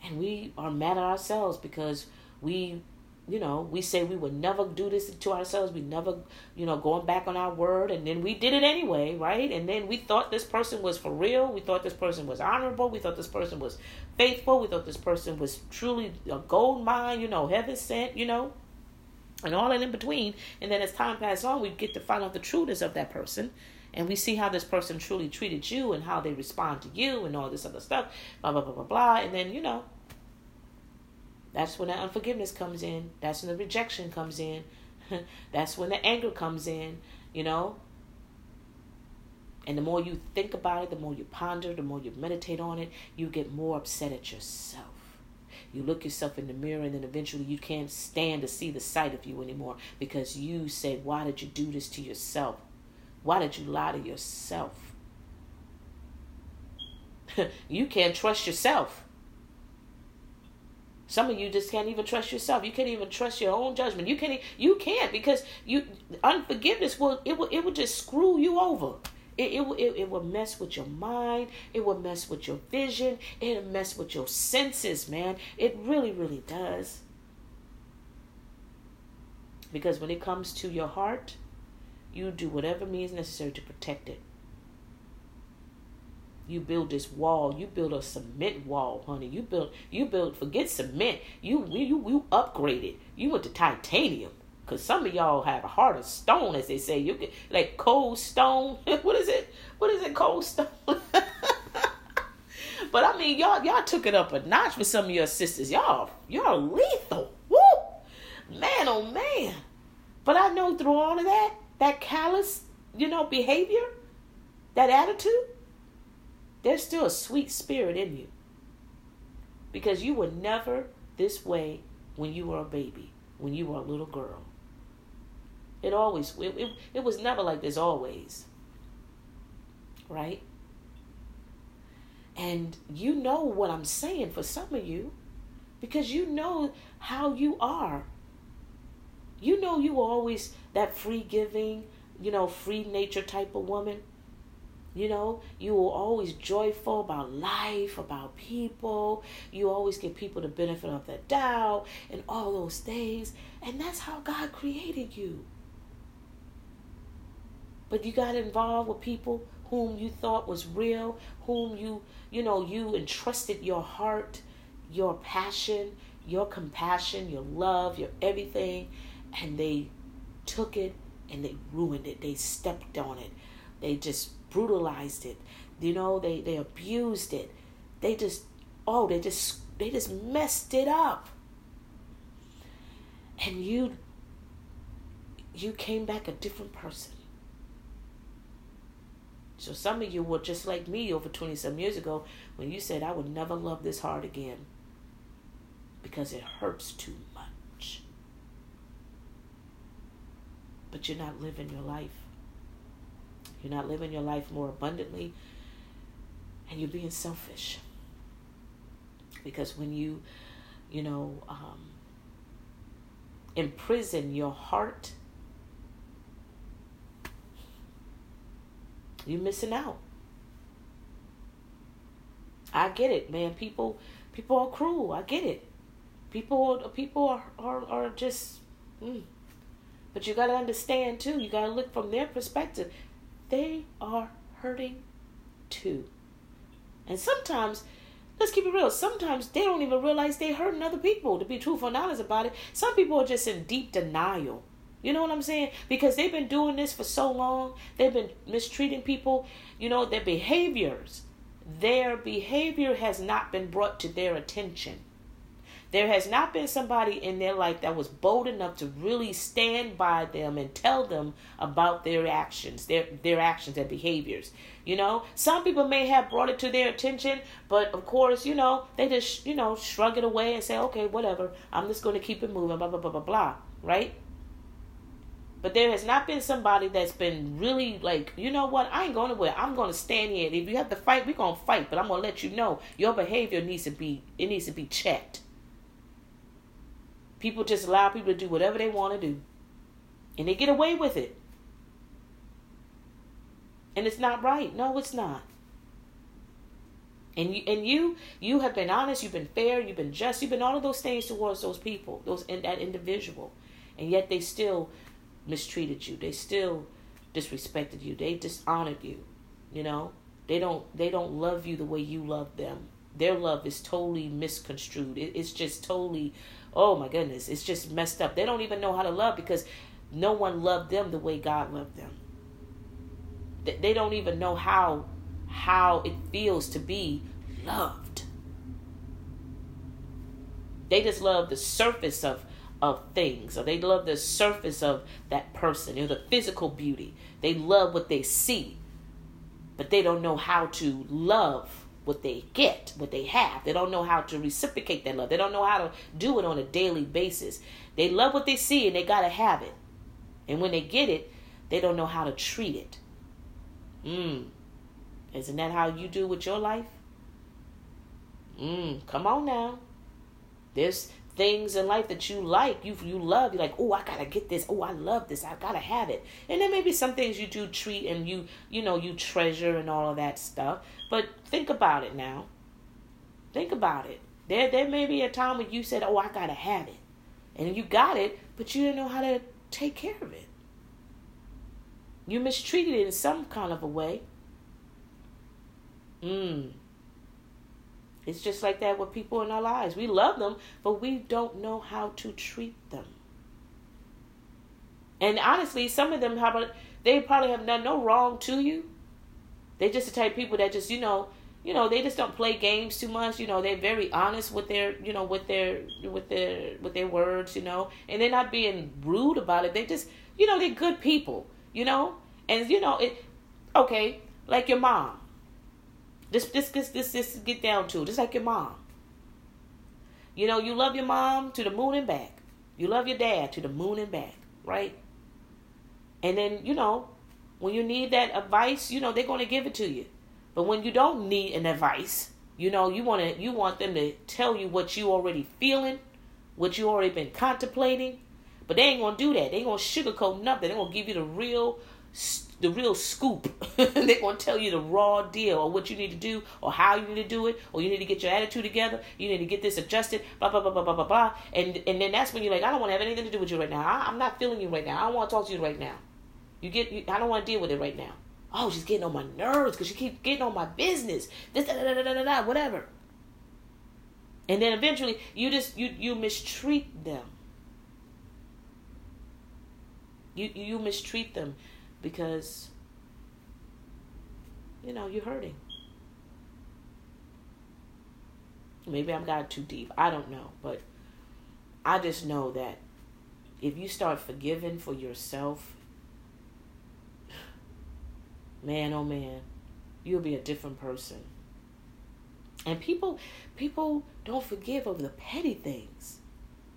And we are mad at ourselves because we you know we say we would never do this to ourselves. We never you know going back on our word. And then we did it anyway right? And then we thought this person was for real. We thought this person was honorable. We thought this person was faithful. We thought this person was truly a gold mine you know heaven sent you know and all that in between. And then as time passes on we get to find out the trueness of that person. And we see how this person truly treated you and how they respond to you and all this other stuff. Blah blah blah blah blah. And then you know that's when the unforgiveness comes in. That's when the rejection comes in. That's when the anger comes in, you know. And the more you think about it, the more you ponder, the more you meditate on it, you get more upset at yourself. You look yourself in the mirror, and then eventually you can't stand to see the sight of you anymore because you say, Why did you do this to yourself? Why did you lie to yourself? you can't trust yourself. Some of you just can't even trust yourself. You can't even trust your own judgment. You can't. You can't because you unforgiveness will it will it will just screw you over. It, it, it, it will mess with your mind. It will mess with your vision. It'll mess with your senses, man. It really, really does. Because when it comes to your heart, you do whatever means necessary to protect it. You build this wall. You build a cement wall, honey. You build. You build. Forget cement. You you you upgraded. You went to titanium. Cause some of y'all have a heart of stone, as they say. You get like cold stone. what is it? What is it? Cold stone. but I mean, y'all y'all took it up a notch with some of your sisters. Y'all y'all lethal. Woo, man, oh man. But I know through all of that, that callous, you know, behavior, that attitude, there's still a sweet spirit in you. Because you were never this way when you were a baby, when you were a little girl. It always, it, it, it was never like this always. Right? And you know what I'm saying for some of you because you know how you are. You know you were always that free giving, you know, free nature type of woman. You know, you will always joyful about life, about people. You always give people the benefit of the doubt and all those things. And that's how God created you. But you got involved with people whom you thought was real, whom you, you know, you entrusted your heart, your passion, your compassion, your love, your everything, and they took it and they ruined it. They stepped on it. They just brutalized it. You know, they they abused it. They just oh, they just they just messed it up. And you you came back a different person. So some of you were just like me over 20 some years ago when you said I would never love this hard again because it hurts too much. But you're not living your life. You're not living your life more abundantly. And you're being selfish. Because when you, you know, um, imprison your heart, you're missing out. I get it, man. People, people are cruel. I get it. People, people are are, are just. Mm. But you got to understand too. You got to look from their perspective they are hurting too. And sometimes, let's keep it real. Sometimes they don't even realize they're hurting other people, to be truthful and honest about it. Some people are just in deep denial. You know what I'm saying? Because they've been doing this for so long. They've been mistreating people. You know, their behaviors, their behavior has not been brought to their attention. There has not been somebody in their life that was bold enough to really stand by them and tell them about their actions, their their actions, and behaviors. You know, some people may have brought it to their attention, but of course, you know, they just you know shrug it away and say, okay, whatever. I'm just going to keep it moving. Blah blah blah blah blah. Right? But there has not been somebody that's been really like, you know what, I ain't going nowhere. I'm gonna stand here. If you have to fight, we're gonna fight. But I'm gonna let you know your behavior needs to be it needs to be checked. People just allow people to do whatever they want to do. And they get away with it. And it's not right. No, it's not. And you and you you have been honest, you've been fair, you've been just, you've been all of those things towards those people, those in that individual. And yet they still mistreated you. They still disrespected you. They dishonored you. You know? They don't they don't love you the way you love them. Their love is totally misconstrued. It, it's just totally oh my goodness, it's just messed up. They don't even know how to love because no one loved them the way God loved them. They don't even know how how it feels to be loved. They just love the surface of of things, or they love the surface of that person, know, the physical beauty. They love what they see, but they don't know how to love what they get, what they have. They don't know how to reciprocate that love. They don't know how to do it on a daily basis. They love what they see and they got to have it. And when they get it, they don't know how to treat it. Mm. Isn't that how you do with your life? Mm. Come on now. There's things in life that you like, you you love. You're like, oh, I gotta get this. Oh, I love this. I gotta have it. And then maybe some things you do treat and you you know you treasure and all of that stuff. But think about it now. Think about it. There there may be a time when you said, oh, I gotta have it, and you got it, but you didn't know how to take care of it. You mistreated it in some kind of a way. Hmm. It's just like that with people in our lives. We love them, but we don't know how to treat them. And honestly, some of them have they probably have done no wrong to you. They just the type of people that just, you know, you know, they just don't play games too much. You know, they're very honest with their, you know, with their, with their, with their words. You know, and they're not being rude about it. They just, you know, they're good people. You know, and you know it. Okay, like your mom. This, this, this, this, get down to just like your mom. You know, you love your mom to the moon and back. You love your dad to the moon and back, right? And then, you know, when you need that advice, you know, they're going to give it to you. But when you don't need an advice, you know, you want to you want them to tell you what you already feeling, what you already been contemplating. But they ain't to do that. They ain't to sugarcoat nothing. They're to give you the real the real scoop. They're going to tell you the raw deal or what you need to do or how you need to do it or you need to get your attitude together. You need to get this adjusted, blah, blah, blah, blah, blah, blah, blah. And, and then that's when you're like, I don't want to have anything to do with you right now. I, am not feeling you right now. I don't want to talk to you right now. You get, you, I don't want to deal with it right now. Oh, she's getting on my nerves because she keeps getting on my business. This, da, da, da, da, da, da, whatever. And then eventually you just, you, you mistreat them. You, you mistreat them because you know you're hurting. Maybe i'm got too deep. I don't know. But i just know that if you start forgiving for yourself man oh man you'll be a different person. And people people don't forgive over the petty things.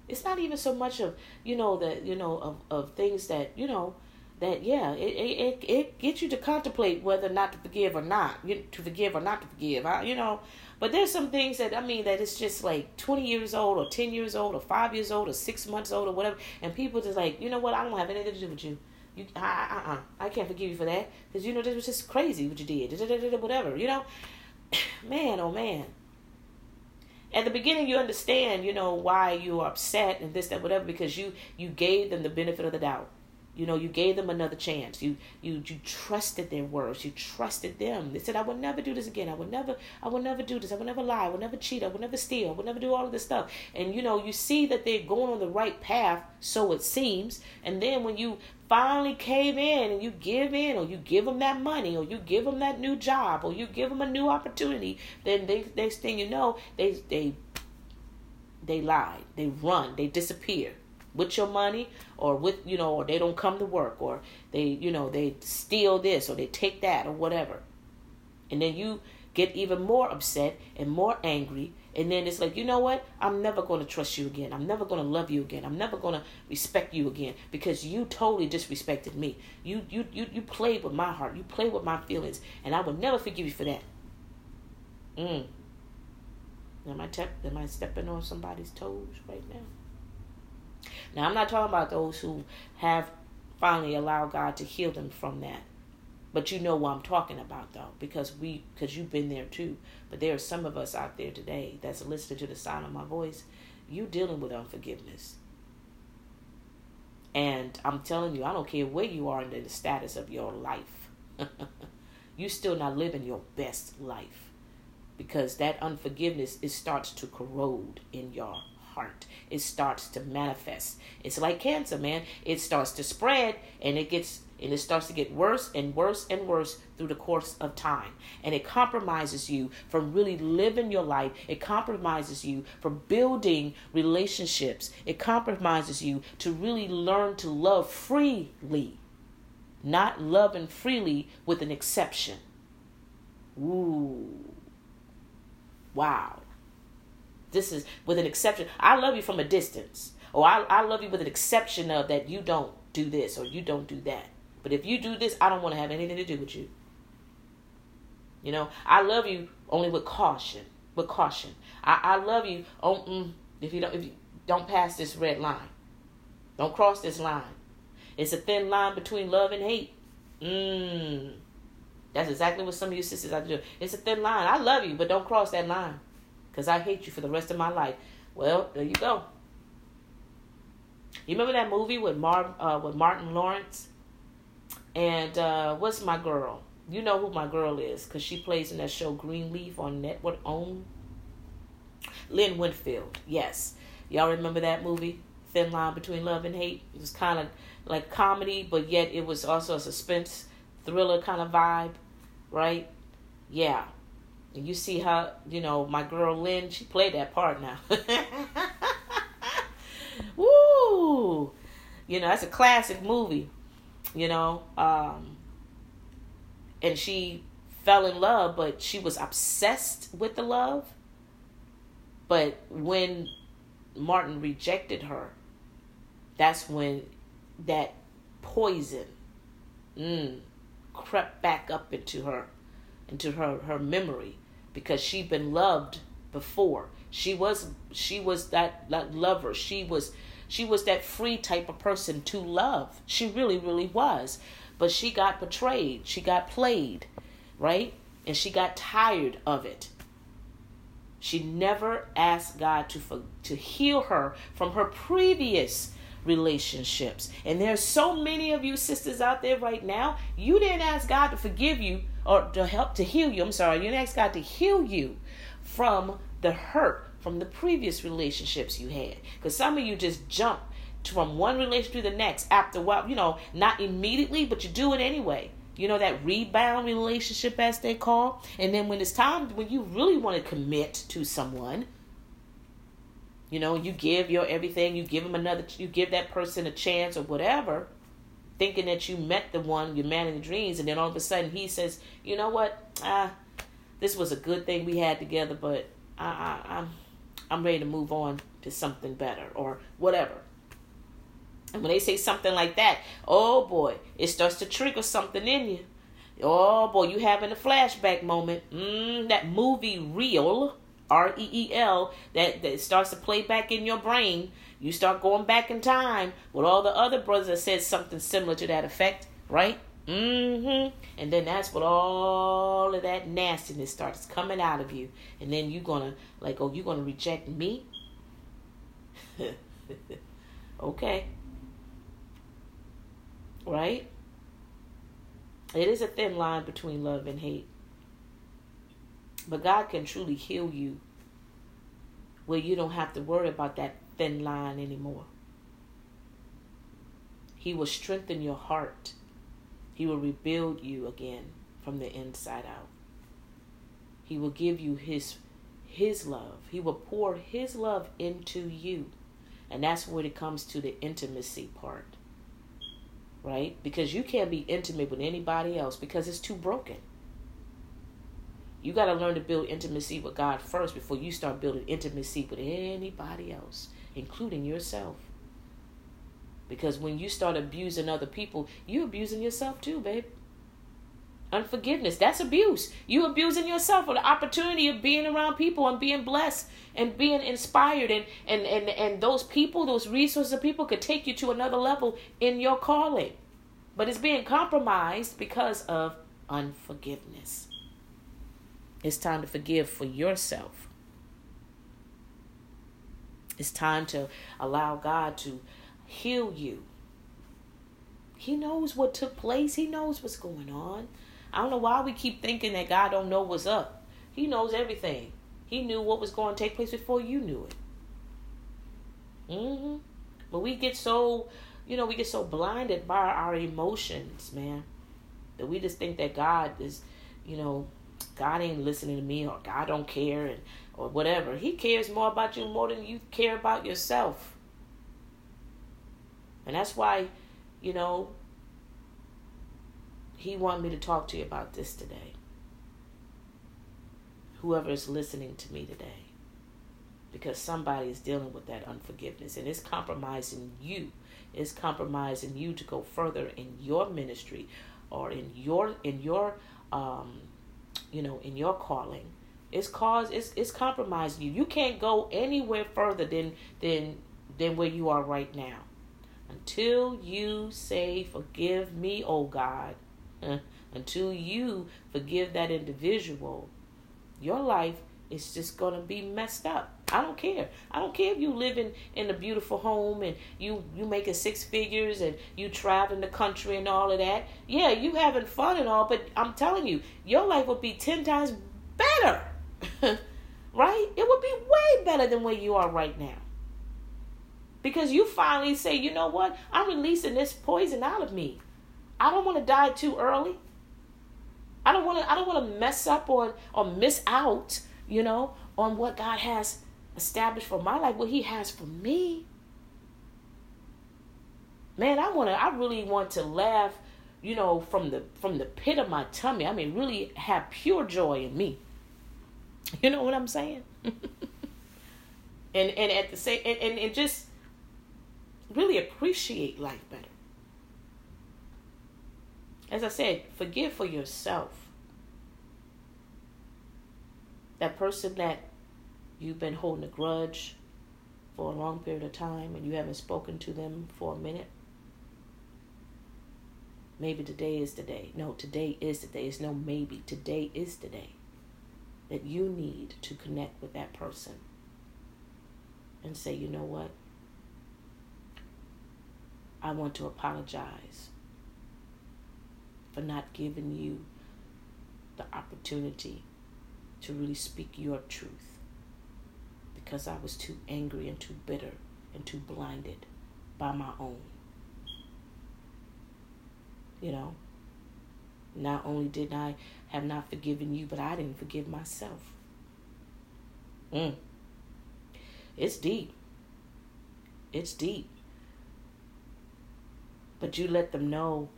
It's not even so much of you know that you know of, of things that you know that yeah, it, it it gets you to contemplate whether not to forgive or not, you, to forgive or not to forgive. I, you know, but there's some things that I mean that it's just like 20 years old or 10 years old or five years old or six months old or whatever, and people just like, you know what, I don't have anything to do with you. You, I, I, I, I can't forgive you for that because you know this was just crazy what you did, whatever. You know, man, oh man. At the beginning, you understand, you know, why you are upset and this, that, whatever, because you you gave them the benefit of the doubt You know, you gave them another chance. You you you trusted their words. You trusted them. They said, "I will never do this again. I will never. I will never do this. I will never lie. I will never cheat. I will never steal. I will never do all of this stuff." And you know, you see that they're going on the right path, so it seems. And then when you finally cave in and you give in, or you give them that money, or you give them that new job, or you give them a new opportunity, then they, next thing you know, they they they lie. They run. They disappear with your money or with you know or they don't come to work or they you know they steal this or they take that or whatever. And then you get even more upset and more angry. And then it's like you know what? I'm never going to trust you again. I'm never going to love you again. I'm never going to respect you again because you totally disrespected me. You you you, you played with my heart. You played with my feelings. And i will never forgive you for that. Mm. am i, te- am I stepping on somebody's toes right now now, I'm not talking about those who have finally allowed God to heal them from that. But you know what I'm talking about though, because we because you've been there too. But there are some of us out there today that's listening to the sound of my voice. You dealing with unforgiveness. And I'm telling you, I don't care where you are in the status of your life. you still not living your best life. Because that unforgiveness it starts to corrode in your heart. It starts to manifest. It's like cancer, man. It starts to spread and it gets and it starts to get worse and worse and worse through the course of time. And it compromises you from really living your life. It compromises you from building relationships. It compromises you to really learn to love freely, not loving freely with an exception. Ooh. Wow. This is with an exception. I love you from a distance. Or I, I love you with an exception of that you don't do this or you don't do that. But if you do this, I don't want to have anything to do with you. You know, I love you only with caution. With caution. I, I love you on, mm, if you don't if you don't pass this red line. Don't cross this line. It's a thin line between love and hate. Mmm. That's exactly what some of you sisters are doing. It's a thin line. I love you, but don't cross that line because I hate you for the rest of my life. Well, there you go. You remember that movie with Mar uh, with Martin Lawrence? And uh, what's my girl? You know who my girl is because she plays in that show Greenleaf on Network Own. Lynn Whitfield, yes. Y'all remember that movie? Thin Line Between Love and Hate. It was kind of like comedy, but yet it was also a suspense thriller kind of vibe, right? Yeah. And you see how, you know, my girl Lynn, she played that part now. Woo! You know, that's a classic movie, you know. Um, and she fell in love, but she was obsessed with the love. But when Martin rejected her, that's when that poison mm, crept back up into her, into her, her memory because she'd been loved before. She was she was that, that lover. She was she was that free type of person to love. She really really was. But she got betrayed. She got played, right? And she got tired of it. She never asked God to for, to heal her from her previous relationships. And there's so many of you sisters out there right now, you didn't ask God to forgive you or to help to heal you. I'm sorry, you ask God to heal you from the hurt from the previous relationships you had. Because some of you just jump from one relationship to the next after what, you know, not immediately, but you do it anyway. You know, that rebound relationship, as they call. And then when it's time, when you really want to commit to someone, you know, you give your everything, you give them another, you give that person a chance or whatever, thinking that you met the one, your man in the dreams, and then all of a sudden he says, you know what, ah, this was a good thing we had together, but I, I, I'm, I'm ready to move on to something better or whatever. And when they say something like that, oh boy, it starts to trigger something in you. Oh boy, you having a flashback moment. Mm, that movie reel R E E L that, that starts to play back in your brain. You start going back in time with all the other brothers that said something similar to that effect, right? Mm-hmm. And then that's what all of that nastiness starts coming out of you. And then you're gonna like, oh, you're gonna reject me? okay. Right? It is a thin line between love and hate. But God can truly heal you where you don't have to worry about that thin line anymore. He will strengthen your heart. He will rebuild you again from the inside out. He will give you his his love. He will pour his love into you. And that's when it comes to the intimacy part. Right? Because you can't be intimate with anybody else because it's too broken. You got to learn to build intimacy with God first before you start building intimacy with anybody else, including yourself. Because when you start abusing other people, you're abusing yourself too, babe. Unforgiveness, that's abuse. You abusing yourself for the opportunity of being around people and being blessed and being inspired and, and, and, and those people, those resources of people could take you to another level in your calling. But it's being compromised because of unforgiveness. It's time to forgive for yourself. It's time to allow God to heal you. He knows what took place. He knows what's going on. I don't know why we keep thinking that God don't know what's up. He knows everything. He knew what was going to take place before you knew it. Mhm. But we get so, you know, we get so blinded by our emotions, man, that we just think that God is, you know, God ain't listening to me or God don't care and or whatever. He cares more about you more than you care about yourself. And that's why, you know, he wanted me to talk to you about this today. Whoever is listening to me today. Because somebody is dealing with that unforgiveness and it's compromising you. It's compromising you to go further in your ministry or in your in your um you know, in your calling. It's cause it's it's compromising you. You can't go anywhere further than than than where you are right now. Until you say, Forgive me, oh God. Uh, until you forgive that individual, your life is just gonna be messed up. I don't care. I don't care if you live in, in a beautiful home and you you making six figures and you traveling the country and all of that. Yeah, you having fun and all, but I'm telling you, your life will be ten times better. right? It would be way better than where you are right now. Because you finally say, you know what? I'm releasing this poison out of me. I don't want to die too early. I don't want to I don't want to mess up or or miss out, you know, on what God has established for my life, what He has for me. Man, I want to. I really want to laugh, you know, from the from the pit of my tummy. I mean, really have pure joy in me. You know what I'm saying? and and at the same and, and, and just really appreciate life better. As I said, forgive for yourself. That person that you've been holding a grudge for a long period of time and you haven't spoken to them for a minute. Maybe today is the day. No, today is the day. It's no maybe. Today is the day that you need to connect with that person and say, you know what? I want to apologize for not giving you the opportunity to really speak your truth because I was too angry and too bitter and too blinded by my own. You know, not only did I have not forgiven you, but I didn't forgive myself. Mm. It's deep. It's deep. But you let them know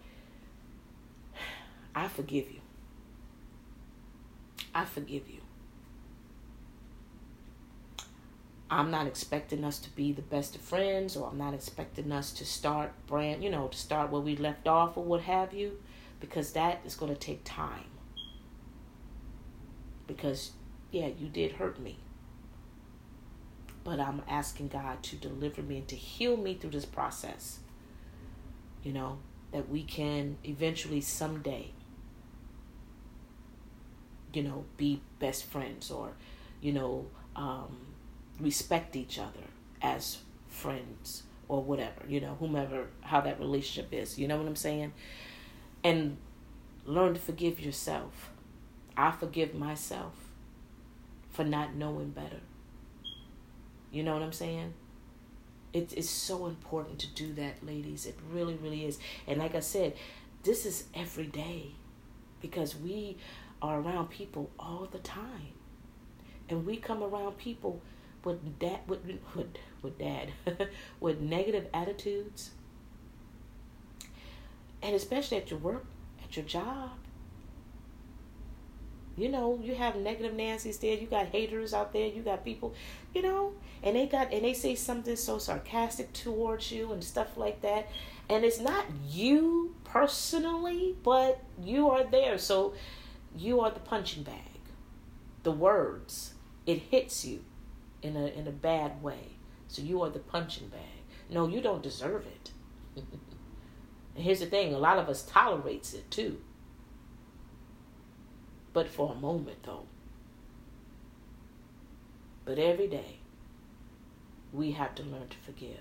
I forgive you. I forgive you. I'm not expecting us to be the best of friends, or I'm not expecting us to start brand, you know, to start where we left off or what have you, because that is going to take time. Because, yeah, you did hurt me. But I'm asking God to deliver me and to heal me through this process. You know, that we can eventually someday, you know, be best friends or, you know, um, respect each other as friends or whatever, you know, whomever, how that relationship is. You know what I'm saying? And learn to forgive yourself. I forgive myself for not knowing better. You know what I'm saying? It, it's so important to do that, ladies. It really, really is. And like I said, this is every day because we are around people all the time. And we come around people with dad with with, with dad with negative attitudes. And especially at your work, at your job. You know, you have negative Nancy's there, you got haters out there, you got people, you know, and they got and they say something so sarcastic towards you and stuff like that. And it's not you personally, but you are there. So you are the punching bag. The words, it hits you in a in a bad way. So you are the punching bag. No, you don't deserve it. here's the thing, a lot of us tolerates it too. But for a moment though. But every day we have to learn to forgive.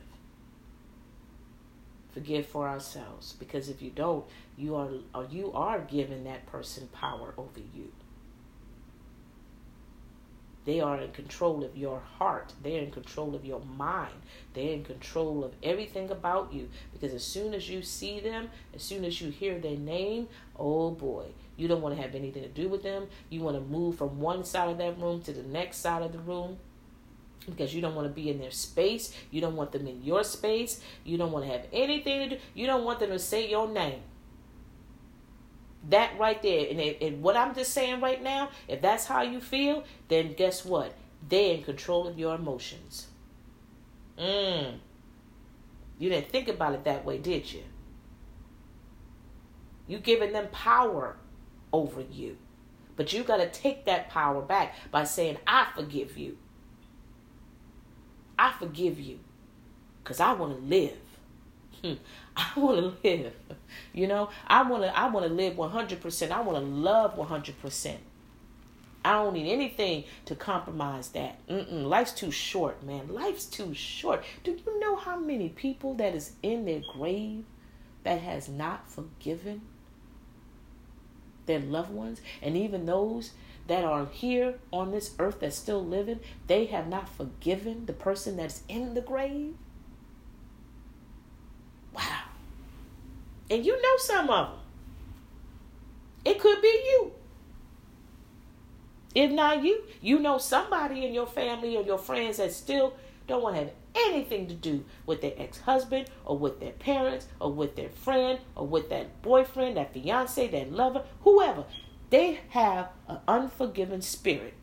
Forgive for ourselves because if you don't, you are you are giving that person power over you. They are in control of your heart. They're in control of your mind. They're in control of everything about you. Because as soon as you see them, as soon as you hear their name, oh boy, you don't want to have anything to do with them. You want to move from one side of that room to the next side of the room because you don't want to be in their space. You don't want them in your space. You don't want to have anything to do. You don't want them to say your name. That right there, and, it, and what I'm just saying right now, if that's how you feel, then guess what? They're in control of your emotions. Mm. You didn't think about it that way, did you? You giving them power over you. But you got to take that power back by saying, I forgive you. I forgive you. Because I want to live. Hmm. I want to live. You know, I want to I want to live 100%. I want to love 100%. I don't need anything to compromise that. Mm-mm, life's too short, man. Life's too short. Do you know how many people that is in their grave that has not forgiven their loved ones and even those that are here on this earth that's still living, they have not forgiven the person that's in the grave? Wow. And you know some of them. It could be you. If not you, you know somebody in your family or your friends that still don't want to have anything to do with their ex husband or with their parents or with their friend or with that boyfriend, that fiance, that lover, whoever. They have an unforgiving spirit.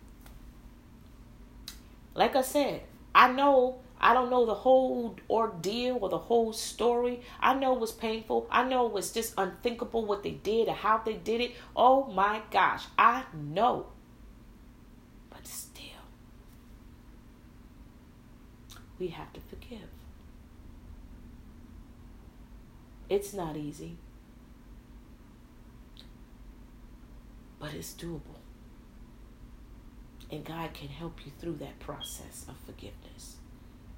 Like I said, I know I don't know the whole ordeal or the whole story. I know it was painful. I know it was just unthinkable what they did or how they did it. Oh my gosh, I know. But still, we have to forgive. It's not easy, but it's doable. And God can help you through that process of forgiveness.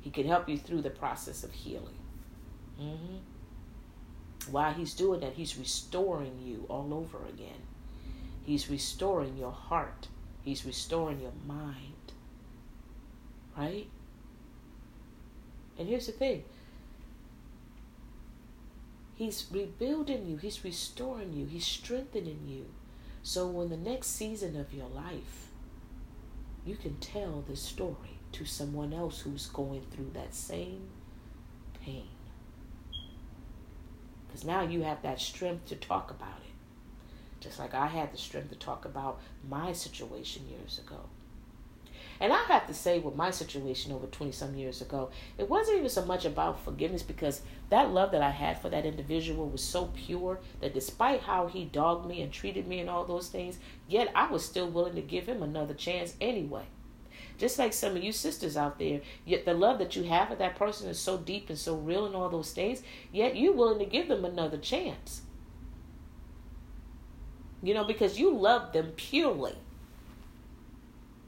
He can help you through the process of healing. Mm-hmm. While He's doing that, He's restoring you all over again. He's restoring your heart, He's restoring your mind. Right? And here's the thing He's rebuilding you, He's restoring you, He's strengthening you. So when the next season of your life, you can tell this story to someone else who's going through that same pain. Because now you have that strength to talk about it. Just like I had the strength to talk about my situation years ago. And I have to say, with my situation over 20 some years ago, it wasn't even so much about forgiveness because that love that I had for that individual was so pure that despite how he dogged me and treated me and all those things, yet I was still willing to give him another chance anyway. Just like some of you sisters out there, yet the love that you have for that person is so deep and so real and all those things, yet you're willing to give them another chance. You know, because you love them purely.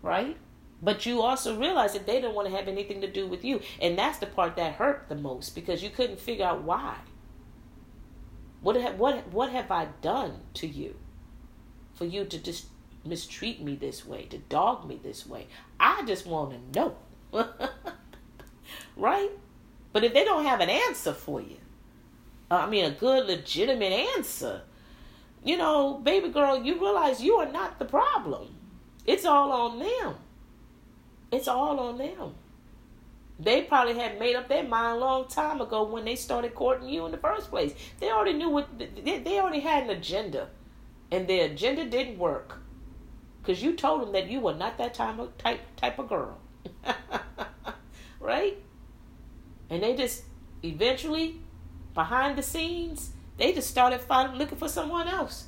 Right? But you also realize that they don't want to have anything to do with you. And that's the part that hurt the most because you couldn't figure out why. What have, what, what have I done to you for you to just mistreat me this way, to dog me this way? I just want to know. right? But if they don't have an answer for you, uh, I mean, a good, legitimate answer, you know, baby girl, you realize you are not the problem. It's all on them. It's all on them. They probably had made up their mind a long time ago when they started courting you in the first place. They already knew what they already had an agenda, and their agenda didn't work because you told him that you were not that type of type type of girl, right? And they just eventually, behind the scenes, they just started finding looking for someone else.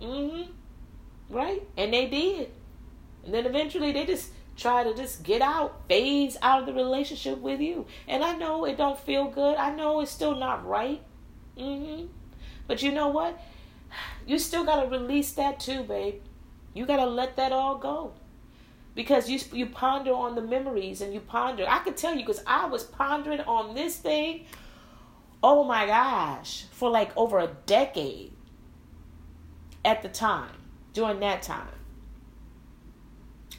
Mm-hmm. Right? And they did. And then eventually they just try to just get out, phase out of the relationship with you. And I know it don't feel good. I know it's still not right. Mm-hmm. But you know what? You still gotta release that too, babe. You gotta let that all go. Because you you ponder on the memories and you ponder. I could tell you because I was pondering on this thing. Oh my gosh, for like over a decade. At the time, during that time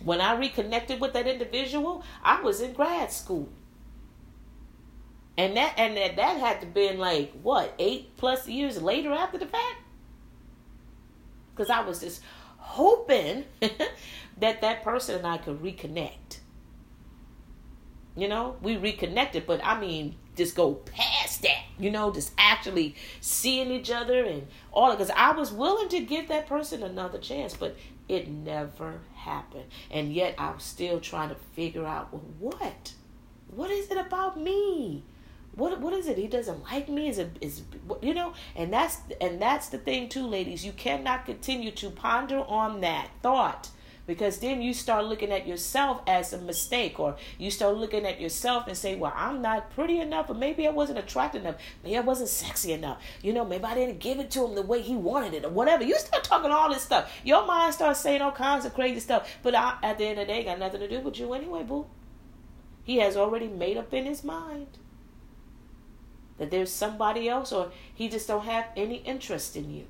when I reconnected with that individual, I was in grad school. And that and that, that had to been like what, eight plus years later after the fact? Because I was just hoping that that person and I could reconnect. You know, we reconnected, but I mean, just go past that, you know, just actually seeing each other and all because I was willing to give that person another chance, but it never happened. And yet I'm still trying to figure out well, what? What is it about me? What what is it? He doesn't like me? Is it is you know? And that's and that's the thing too, ladies. You cannot continue to ponder on that thought because then you start looking at yourself as a mistake or you start looking at yourself and say well i'm not pretty enough or maybe i wasn't attractive enough maybe i wasn't sexy enough you know maybe i didn't give it to him the way he wanted it or whatever you start talking all this stuff your mind starts saying all kinds of crazy stuff but I, at the end of the day got nothing to do with you anyway boo he has already made up in his mind that there's somebody else or he just don't have any interest in you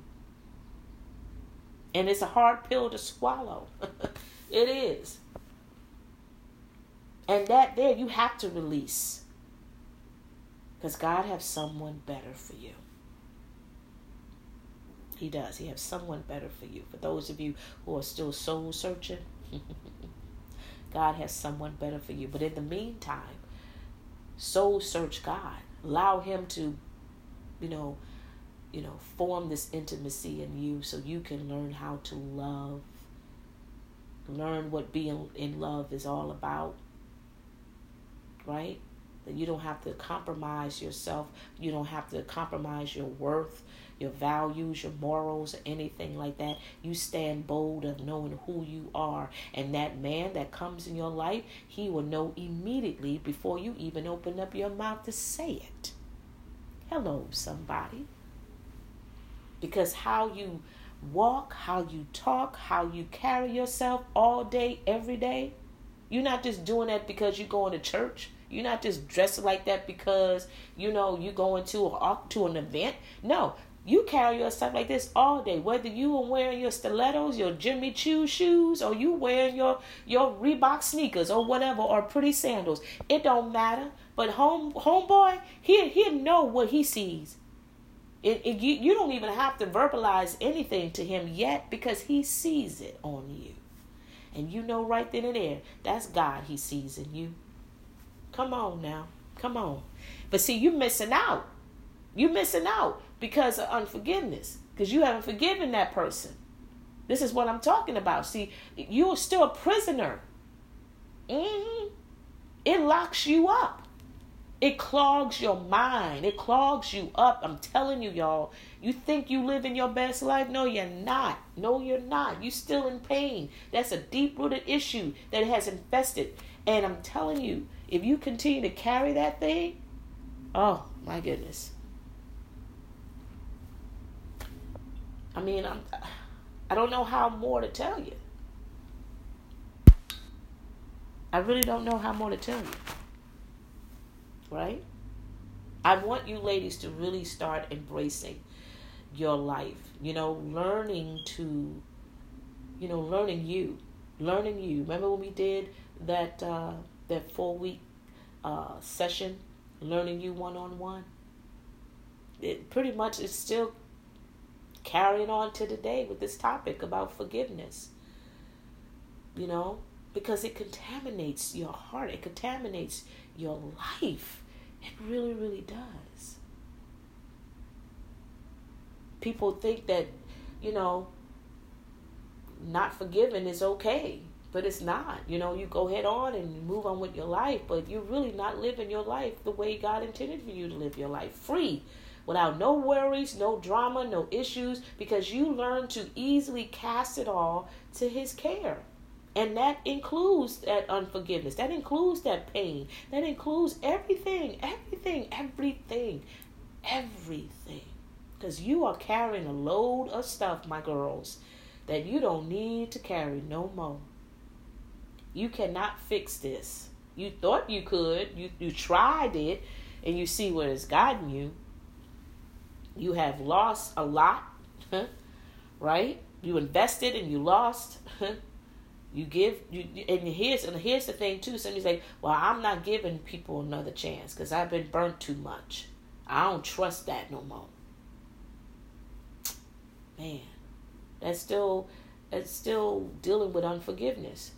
and it's a hard pill to swallow. it is. And that there you have to release. Because God has someone better for you. He does. He has someone better for you. For those of you who are still soul searching, God has someone better for you. But in the meantime, soul search God. Allow Him to, you know, you know, form this intimacy in you so you can learn how to love, learn what being in love is all about, right? That you don't have to compromise yourself, you don't have to compromise your worth, your values, your morals, or anything like that. You stand bold of knowing who you are. And that man that comes in your life, he will know immediately before you even open up your mouth to say it. Hello, somebody. Because how you walk, how you talk, how you carry yourself all day, every day, you're not just doing that because you're going to church. You're not just dressing like that because you know you're going to a, to an event. No, you carry yourself like this all day. Whether you are wearing your stilettos, your Jimmy Choo shoes, or you wearing your your Reebok sneakers or whatever, or pretty sandals, it don't matter. But home homeboy, he he know what he sees. It, it, you, you don't even have to verbalize anything to him yet because he sees it on you. And you know right then and there, that's God he sees in you. Come on now. Come on. But see, you're missing out. You're missing out because of unforgiveness. Because you haven't forgiven that person. This is what I'm talking about. See, you're still a prisoner. Mm-hmm. It locks you up. It clogs your mind. It clogs you up. I'm telling you, y'all. You think you live in your best life? No, you're not. No, you're not. You're still in pain. That's a deep rooted issue that has infested. And I'm telling you, if you continue to carry that thing, oh my goodness. I mean, I'm, I don't know how more to tell you. I really don't know how more to tell you. Right? I want you ladies to really start embracing your life. You know, learning to, you know, learning you, learning you. Remember when we did that uh, that four week uh, session, learning you one on one. It pretty much is still carrying on to today with this topic about forgiveness. You know, because it contaminates your heart, it contaminates your life. It really, really does. People think that, you know, not forgiving is okay, but it's not. You know, you go head on and move on with your life, but you're really not living your life the way God intended for you to live your life free without no worries, no drama, no issues, because you learn to easily cast it all to His care. And that includes that unforgiveness. That includes that pain. That includes everything, everything, everything, everything. Because you are carrying a load of stuff, my girls, that you don't need to carry no more. You cannot fix this. You thought you could. You, you tried it, and you see where it's gotten you. You have lost a lot, right? You invested and you lost. You give you and here's and here's the thing too. Somebody's like, well, I'm not giving people another chance because I've been burnt too much. I don't trust that no more. Man, that's still that's still dealing with unforgiveness.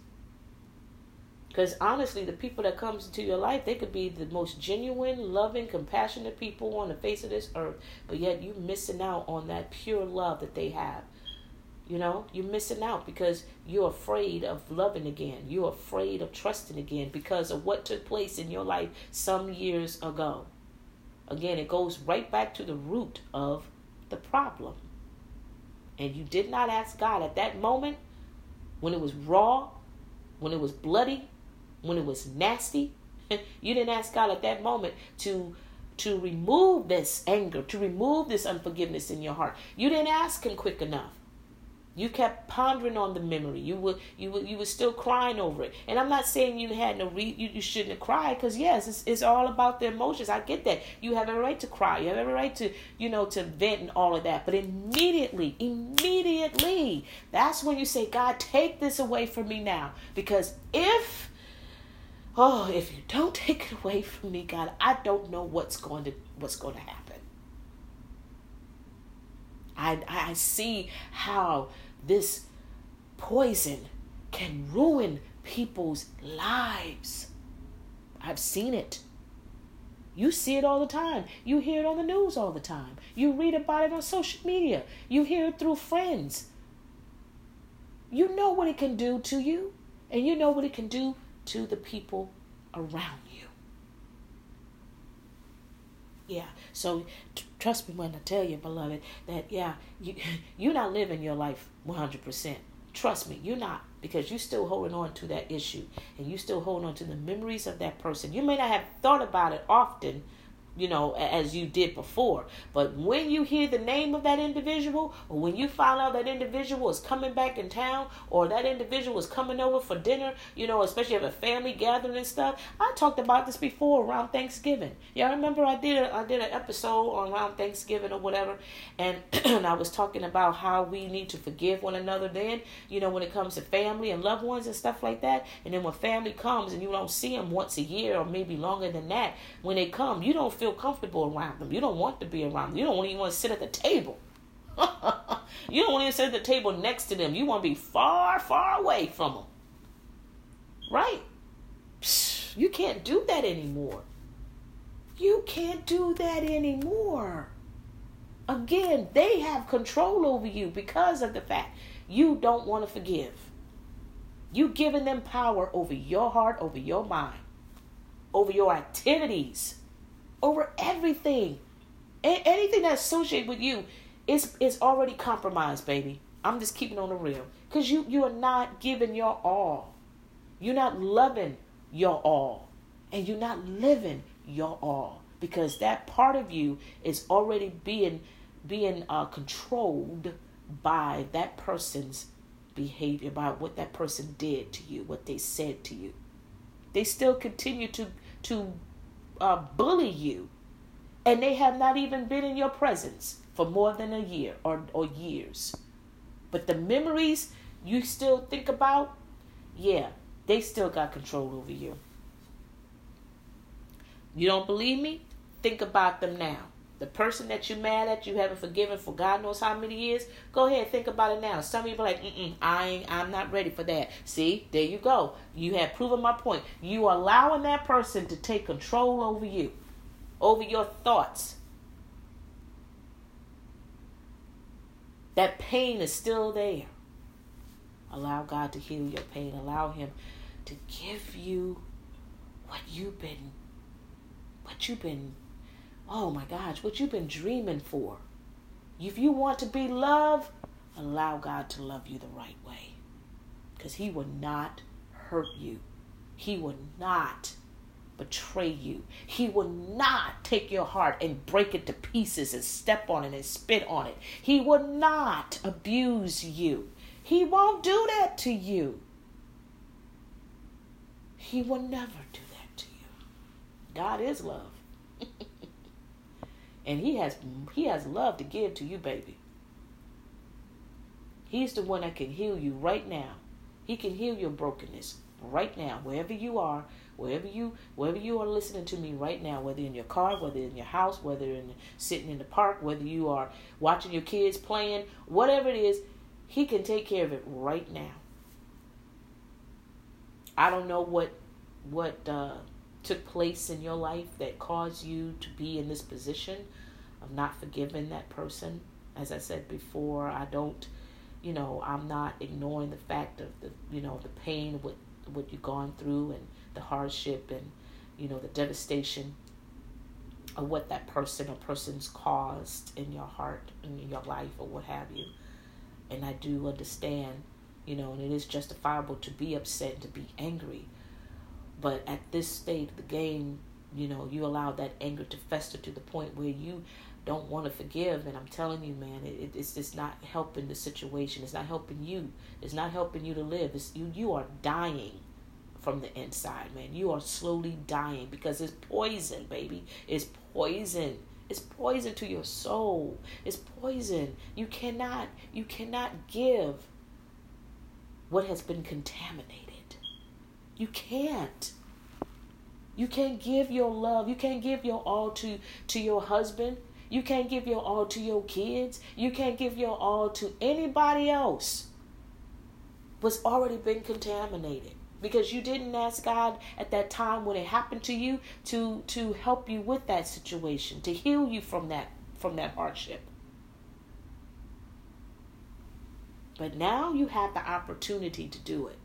Because honestly, the people that comes into your life, they could be the most genuine, loving, compassionate people on the face of this earth, but yet you missing out on that pure love that they have you know, you're missing out because you're afraid of loving again. You're afraid of trusting again because of what took place in your life some years ago. Again, it goes right back to the root of the problem. And you did not ask God at that moment when it was raw, when it was bloody, when it was nasty. you didn't ask God at that moment to to remove this anger, to remove this unforgiveness in your heart. You didn't ask him quick enough. You kept pondering on the memory. You were you were you were still crying over it. And I'm not saying you had no re- you, you shouldn't have cried because yes, it's, it's all about the emotions. I get that. You have a right to cry. You have a right to you know to vent and all of that. But immediately, immediately, that's when you say, God, take this away from me now. Because if oh, if you don't take it away from me, God, I don't know what's going to what's going to happen. I I see how this poison can ruin people's lives. I've seen it. You see it all the time. You hear it on the news all the time. You read about it on social media. You hear it through friends. You know what it can do to you, and you know what it can do to the people around you. Yeah. So t- trust me when I tell you, beloved, that yeah, you you're not living your life 100%. Trust me, you're not because you're still holding on to that issue and you still holding on to the memories of that person. You may not have thought about it often, you know, as you did before. But when you hear the name of that individual, or when you find out that individual is coming back in town, or that individual is coming over for dinner, you know, especially if a family gathering and stuff. I talked about this before around Thanksgiving. Y'all remember I did a, I did an episode on around Thanksgiving or whatever, and I was talking about how we need to forgive one another. Then, you know, when it comes to family and loved ones and stuff like that, and then when family comes and you don't see them once a year or maybe longer than that, when they come, you don't feel feel comfortable around them. You don't want to be around them. You don't even want to sit at the table. you don't want to sit at the table next to them. You want to be far, far away from them. Right? You can't do that anymore. You can't do that anymore. Again, they have control over you because of the fact you don't want to forgive. You giving them power over your heart, over your mind, over your activities over everything. A- anything that's associated with you is is already compromised, baby. I'm just keeping on the real. Cause you you are not giving your all. You're not loving your all. And you're not living your all. Because that part of you is already being being uh, controlled by that person's behavior, by what that person did to you, what they said to you. They still continue to to uh, bully you, and they have not even been in your presence for more than a year or, or years. But the memories you still think about, yeah, they still got control over you. You don't believe me? Think about them now. The person that you're mad at, you haven't forgiven for God knows how many years. Go ahead, think about it now. Some people like, mm I ain't, I'm not ready for that. See, there you go. You have proven my point. You are allowing that person to take control over you, over your thoughts. That pain is still there. Allow God to heal your pain. Allow Him to give you what you've been, what you've been Oh my gosh, what you've been dreaming for. If you want to be loved, allow God to love you the right way. Because He will not hurt you, He will not betray you. He will not take your heart and break it to pieces and step on it and spit on it. He will not abuse you. He won't do that to you. He will never do that to you. God is love. And he has he has love to give to you, baby. He's the one that can heal you right now. He can heal your brokenness right now, wherever you are, wherever you wherever you are listening to me right now, whether in your car, whether in your house, whether in sitting in the park, whether you are watching your kids playing, whatever it is, he can take care of it right now. I don't know what what uh, took place in your life that caused you to be in this position of not forgiving that person. As I said before, I don't, you know, I'm not ignoring the fact of the, you know, the pain what what you've gone through and the hardship and, you know, the devastation of what that person or persons caused in your heart and in your life or what have you. And I do understand, you know, and it is justifiable to be upset and to be angry. But at this stage of the game, you know, you allow that anger to fester to the point where you don't want to forgive. And I'm telling you, man, it, it's just not helping the situation. It's not helping you. It's not helping you to live. It's you. You are dying from the inside, man. You are slowly dying because it's poison, baby. It's poison. It's poison to your soul. It's poison. You cannot. You cannot give what has been contaminated. You can't. You can't give your love. You can't give your all to to your husband. You can't give your all to your kids. You can't give your all to anybody else. What's already been contaminated because you didn't ask God at that time when it happened to you to to help you with that situation, to heal you from that from that hardship. But now you have the opportunity to do it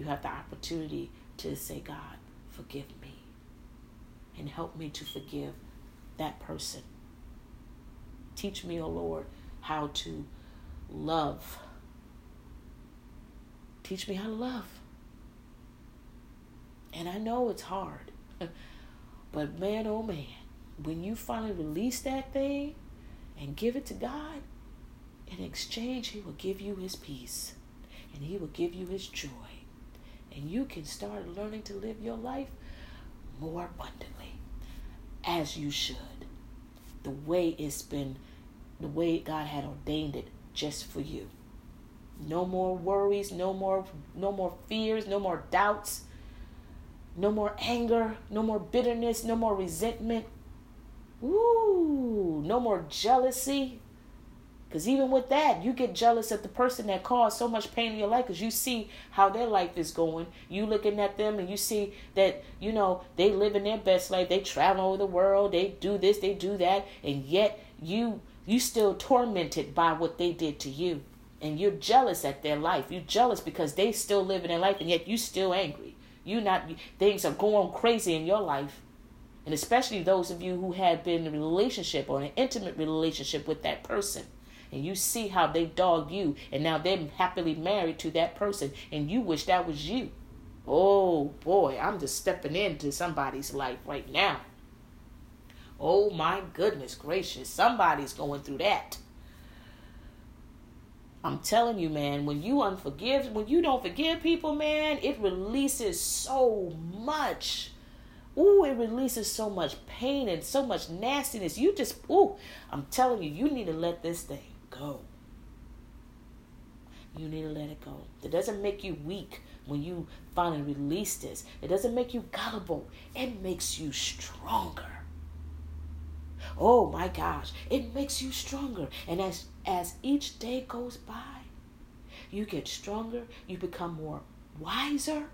you have the opportunity to say, God, forgive me and help me to forgive that person. Teach me, O oh Lord, how to love. Teach me how to love. And I know it's hard. But man, oh man, when you finally release that thing and give it to God, in exchange, He will give you His peace and He will give you His joy and you can start learning to live your life more abundantly as you should. The way it's been, the way God had ordained it just for you. No more worries, no more no more fears, no more doubts, no more anger, no more bitterness, no more resentment. Ooh, no more jealousy, because even with that, you get jealous of the person that caused so much pain in your life because you see how their life is going. You looking at them and you see that, you know, they live in their best life. They travel over the world. They do this, they do that. And yet you you still tormented by what they did to you. And you're jealous at their life. You're jealous because they still live in their life and yet you still angry. You not things are going crazy in your life. And especially those of you who had been in a relationship or an intimate relationship with that person and you see how they dog you and now they're happily married to that person and you wish that was you oh boy i'm just stepping into somebody's life right now oh my goodness gracious somebody's going through that I'm telling you, man, when you unforgive, when you don't forgive people, man, it releases so much. Ooh, it releases so much pain and so much nastiness. You just, ooh, I'm telling you, you need to let this thing go. You need to let it go. It doesn't make you weak when you finally release this. It doesn't make you gullible. It makes you stronger. Oh my gosh, it makes you stronger. And as as each day goes by, you get stronger, you become more wiser.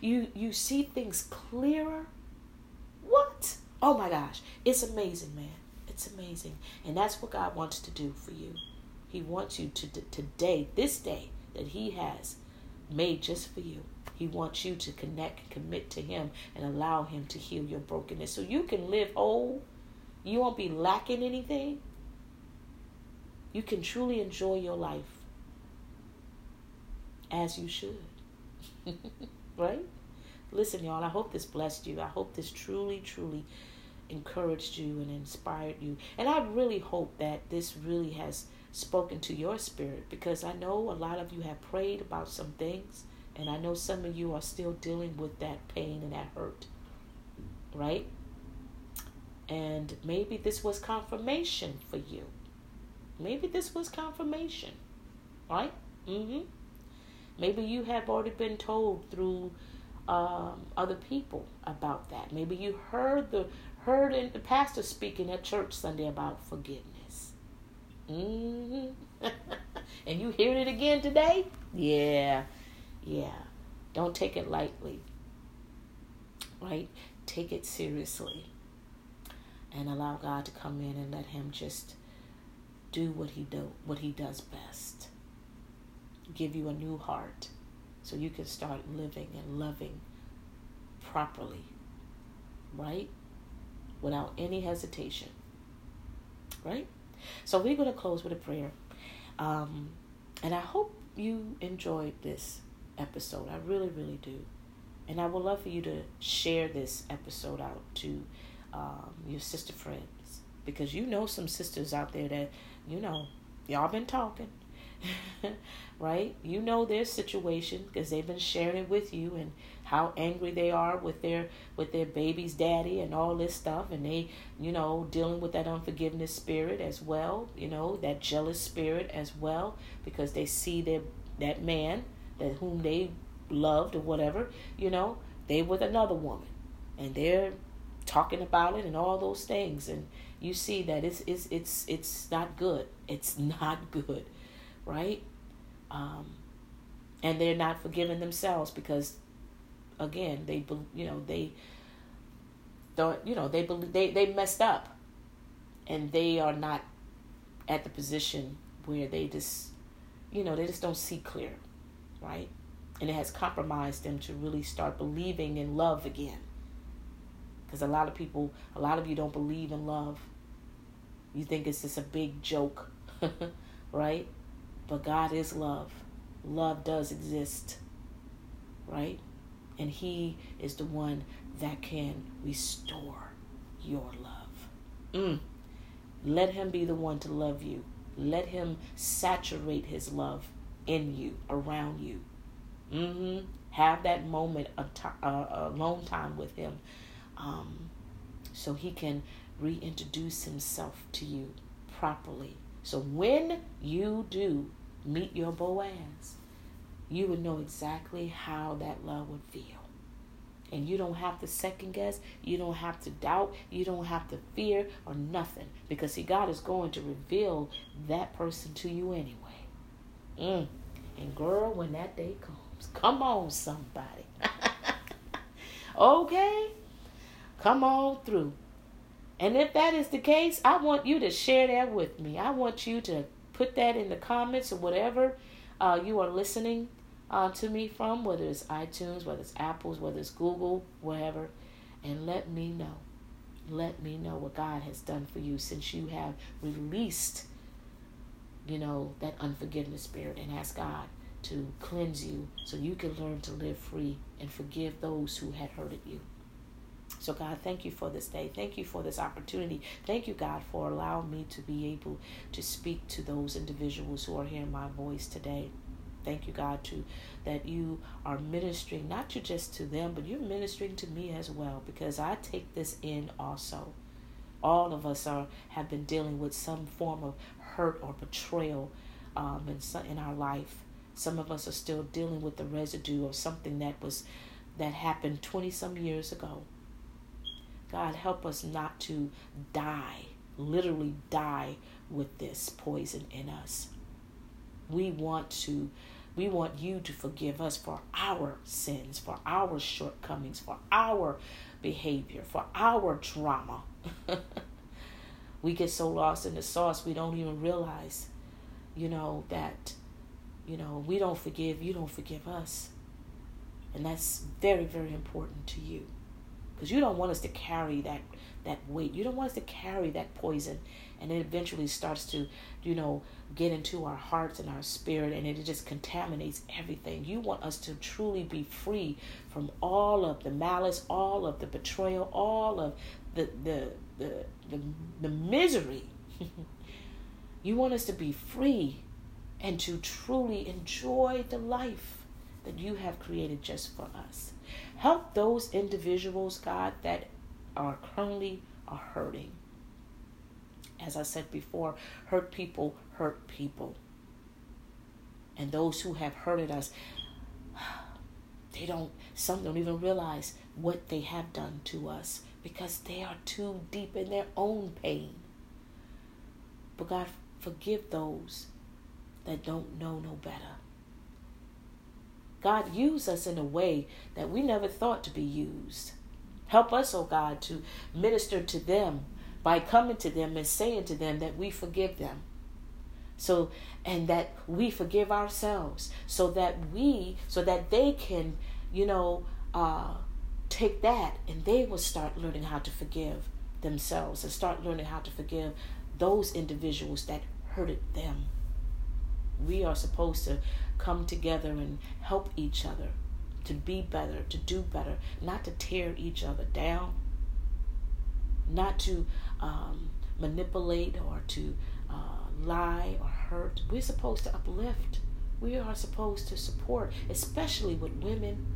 You you see things clearer. What? Oh my gosh, it's amazing, man. It's amazing. And that's what God wants to do for you. He wants you to today, this day that he has made just for you. He wants you to connect commit to him and allow him to heal your brokenness so you can live whole you won't be lacking anything. You can truly enjoy your life as you should. right? Listen, y'all, I hope this blessed you. I hope this truly, truly encouraged you and inspired you. And I really hope that this really has spoken to your spirit because I know a lot of you have prayed about some things, and I know some of you are still dealing with that pain and that hurt. Right? And maybe this was confirmation for you. Maybe this was confirmation, right? Mm-hmm. Maybe you have already been told through um, other people about that. Maybe you heard the heard in the pastor speaking at church Sunday about forgiveness. Mm-hmm. and you hearing it again today? Yeah, yeah. Don't take it lightly, right? Take it seriously and allow God to come in and let him just do what he do what he does best. Give you a new heart so you can start living and loving properly. Right? Without any hesitation. Right? So we're going to close with a prayer. Um, and I hope you enjoyed this episode. I really, really do. And I would love for you to share this episode out to um, your sister friends because you know some sisters out there that you know y'all been talking right you know their situation because they've been sharing it with you and how angry they are with their with their baby's daddy and all this stuff. And they you know dealing with that unforgiveness spirit as well you know that jealous spirit as well because they see their that man that whom they loved or whatever you know they with another woman. And they're talking about it and all those things. And you see that it's it's it's it's not good. It's not good right? Um, and they're not forgiving themselves because again they you know they don't you know they they they messed up and they are not at the position where they just you know they just don't see clear right and it has compromised them to really start believing in love again because a lot of people, a lot of you don't believe in love. You think it's just a big joke, right? But God is love. Love does exist, right? And He is the one that can restore your love. Mm. Let Him be the one to love you. Let Him saturate His love in you, around you. Mm-hmm. Have that moment of t- uh, alone time with Him um, so he can reintroduce himself to you properly. So when you do meet your Boaz, you would know exactly how that love would feel. And you don't have to second guess, you don't have to doubt, you don't have to fear or nothing. Because see, God is going to reveal that person to you anyway. Mm. And girl, when that day comes, come on, somebody. okay? Come on through. And if that is the case, I want you to share that with me. I want you to put that in the comments or whatever uh, you are listening uh, to me from, whether it's iTunes, whether it's Apple's, whether it's Google, whatever, and let me know. Let me know what God has done for you since you have released, you know, that unforgiveness spirit and ask God to cleanse you so you can learn to live free and forgive those who had hurted you. So, God, thank you for this day. Thank you for this opportunity. Thank you, God, for allowing me to be able to speak to those individuals who are hearing my voice today. Thank you, God, to that you are ministering not just to them, but you're ministering to me as well, because I take this in also. All of us are have been dealing with some form of hurt or betrayal um, in in our life. Some of us are still dealing with the residue of something that was that happened 20 some years ago. God, help us not to die, literally die with this poison in us. We want to we want you to forgive us for our sins, for our shortcomings, for our behavior, for our trauma. we get so lost in the sauce we don't even realize, you know, that, you know, we don't forgive, you don't forgive us. And that's very, very important to you. Because you don't want us to carry that that weight. You don't want us to carry that poison and it eventually starts to, you know, get into our hearts and our spirit and it just contaminates everything. You want us to truly be free from all of the malice, all of the betrayal, all of the the the the, the misery. you want us to be free and to truly enjoy the life that you have created just for us. Help those individuals, God, that are currently are hurting as I said before, hurt people hurt people. And those who have hurted us, they don't, some don't even realize what they have done to us because they are too deep in their own pain. But God, forgive those that don't know no better. God, use us in a way that we never thought to be used. Help us, oh God, to minister to them by coming to them and saying to them that we forgive them. So, and that we forgive ourselves so that we, so that they can, you know, uh, take that and they will start learning how to forgive themselves and start learning how to forgive those individuals that hurted them. We are supposed to come together and help each other to be better, to do better, not to tear each other down, not to um, manipulate or to uh, lie or hurt. We're supposed to uplift. We are supposed to support, especially with women.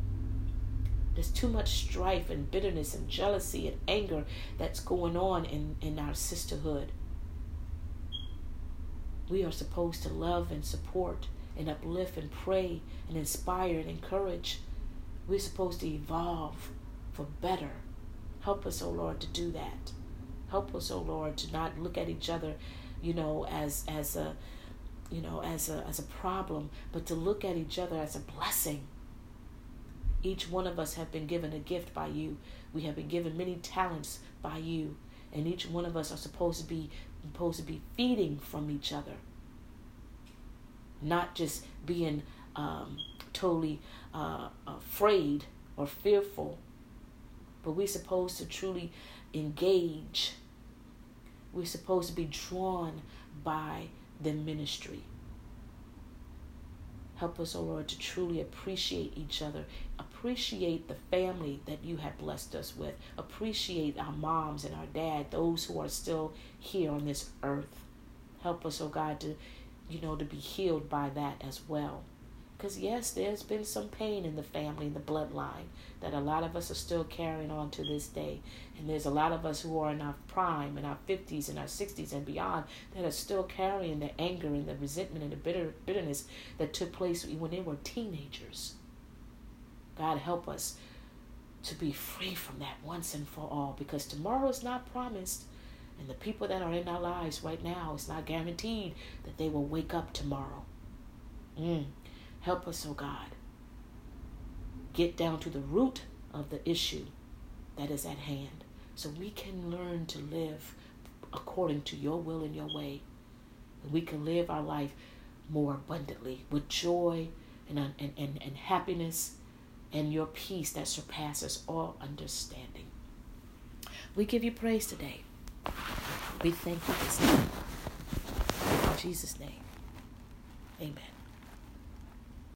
There's too much strife and bitterness and jealousy and anger that's going on in, in our sisterhood. We are supposed to love and support and uplift and pray and inspire and encourage. We're supposed to evolve for better. Help us, O oh Lord, to do that. Help us, oh Lord, to not look at each other, you know, as as a you know, as a as a problem, but to look at each other as a blessing. Each one of us have been given a gift by you. We have been given many talents by you, and each one of us are supposed to be supposed to be feeding from each other, not just being um, totally uh, afraid or fearful, but we're supposed to truly engage we're supposed to be drawn by the ministry. Help us, O oh Lord, to truly appreciate each other, appreciate the family that you have blessed us with, appreciate our moms and our dad, those who are still here on this earth. Help us, oh God, to you know, to be healed by that as well. Because, yes, there's been some pain in the family, in the bloodline, that a lot of us are still carrying on to this day. And there's a lot of us who are in our prime, in our 50s, and our 60s, and beyond, that are still carrying the anger and the resentment and the bitter, bitterness that took place when they were teenagers. God, help us to be free from that once and for all because tomorrow is not promised. And the people that are in our lives right now, it's not guaranteed that they will wake up tomorrow. Mm. Help us, oh God. Get down to the root of the issue that is at hand so we can learn to live according to your will and your way. And we can live our life more abundantly with joy and, and, and, and happiness and your peace that surpasses all understanding. We give you praise today. We thank you this day. In Jesus' name.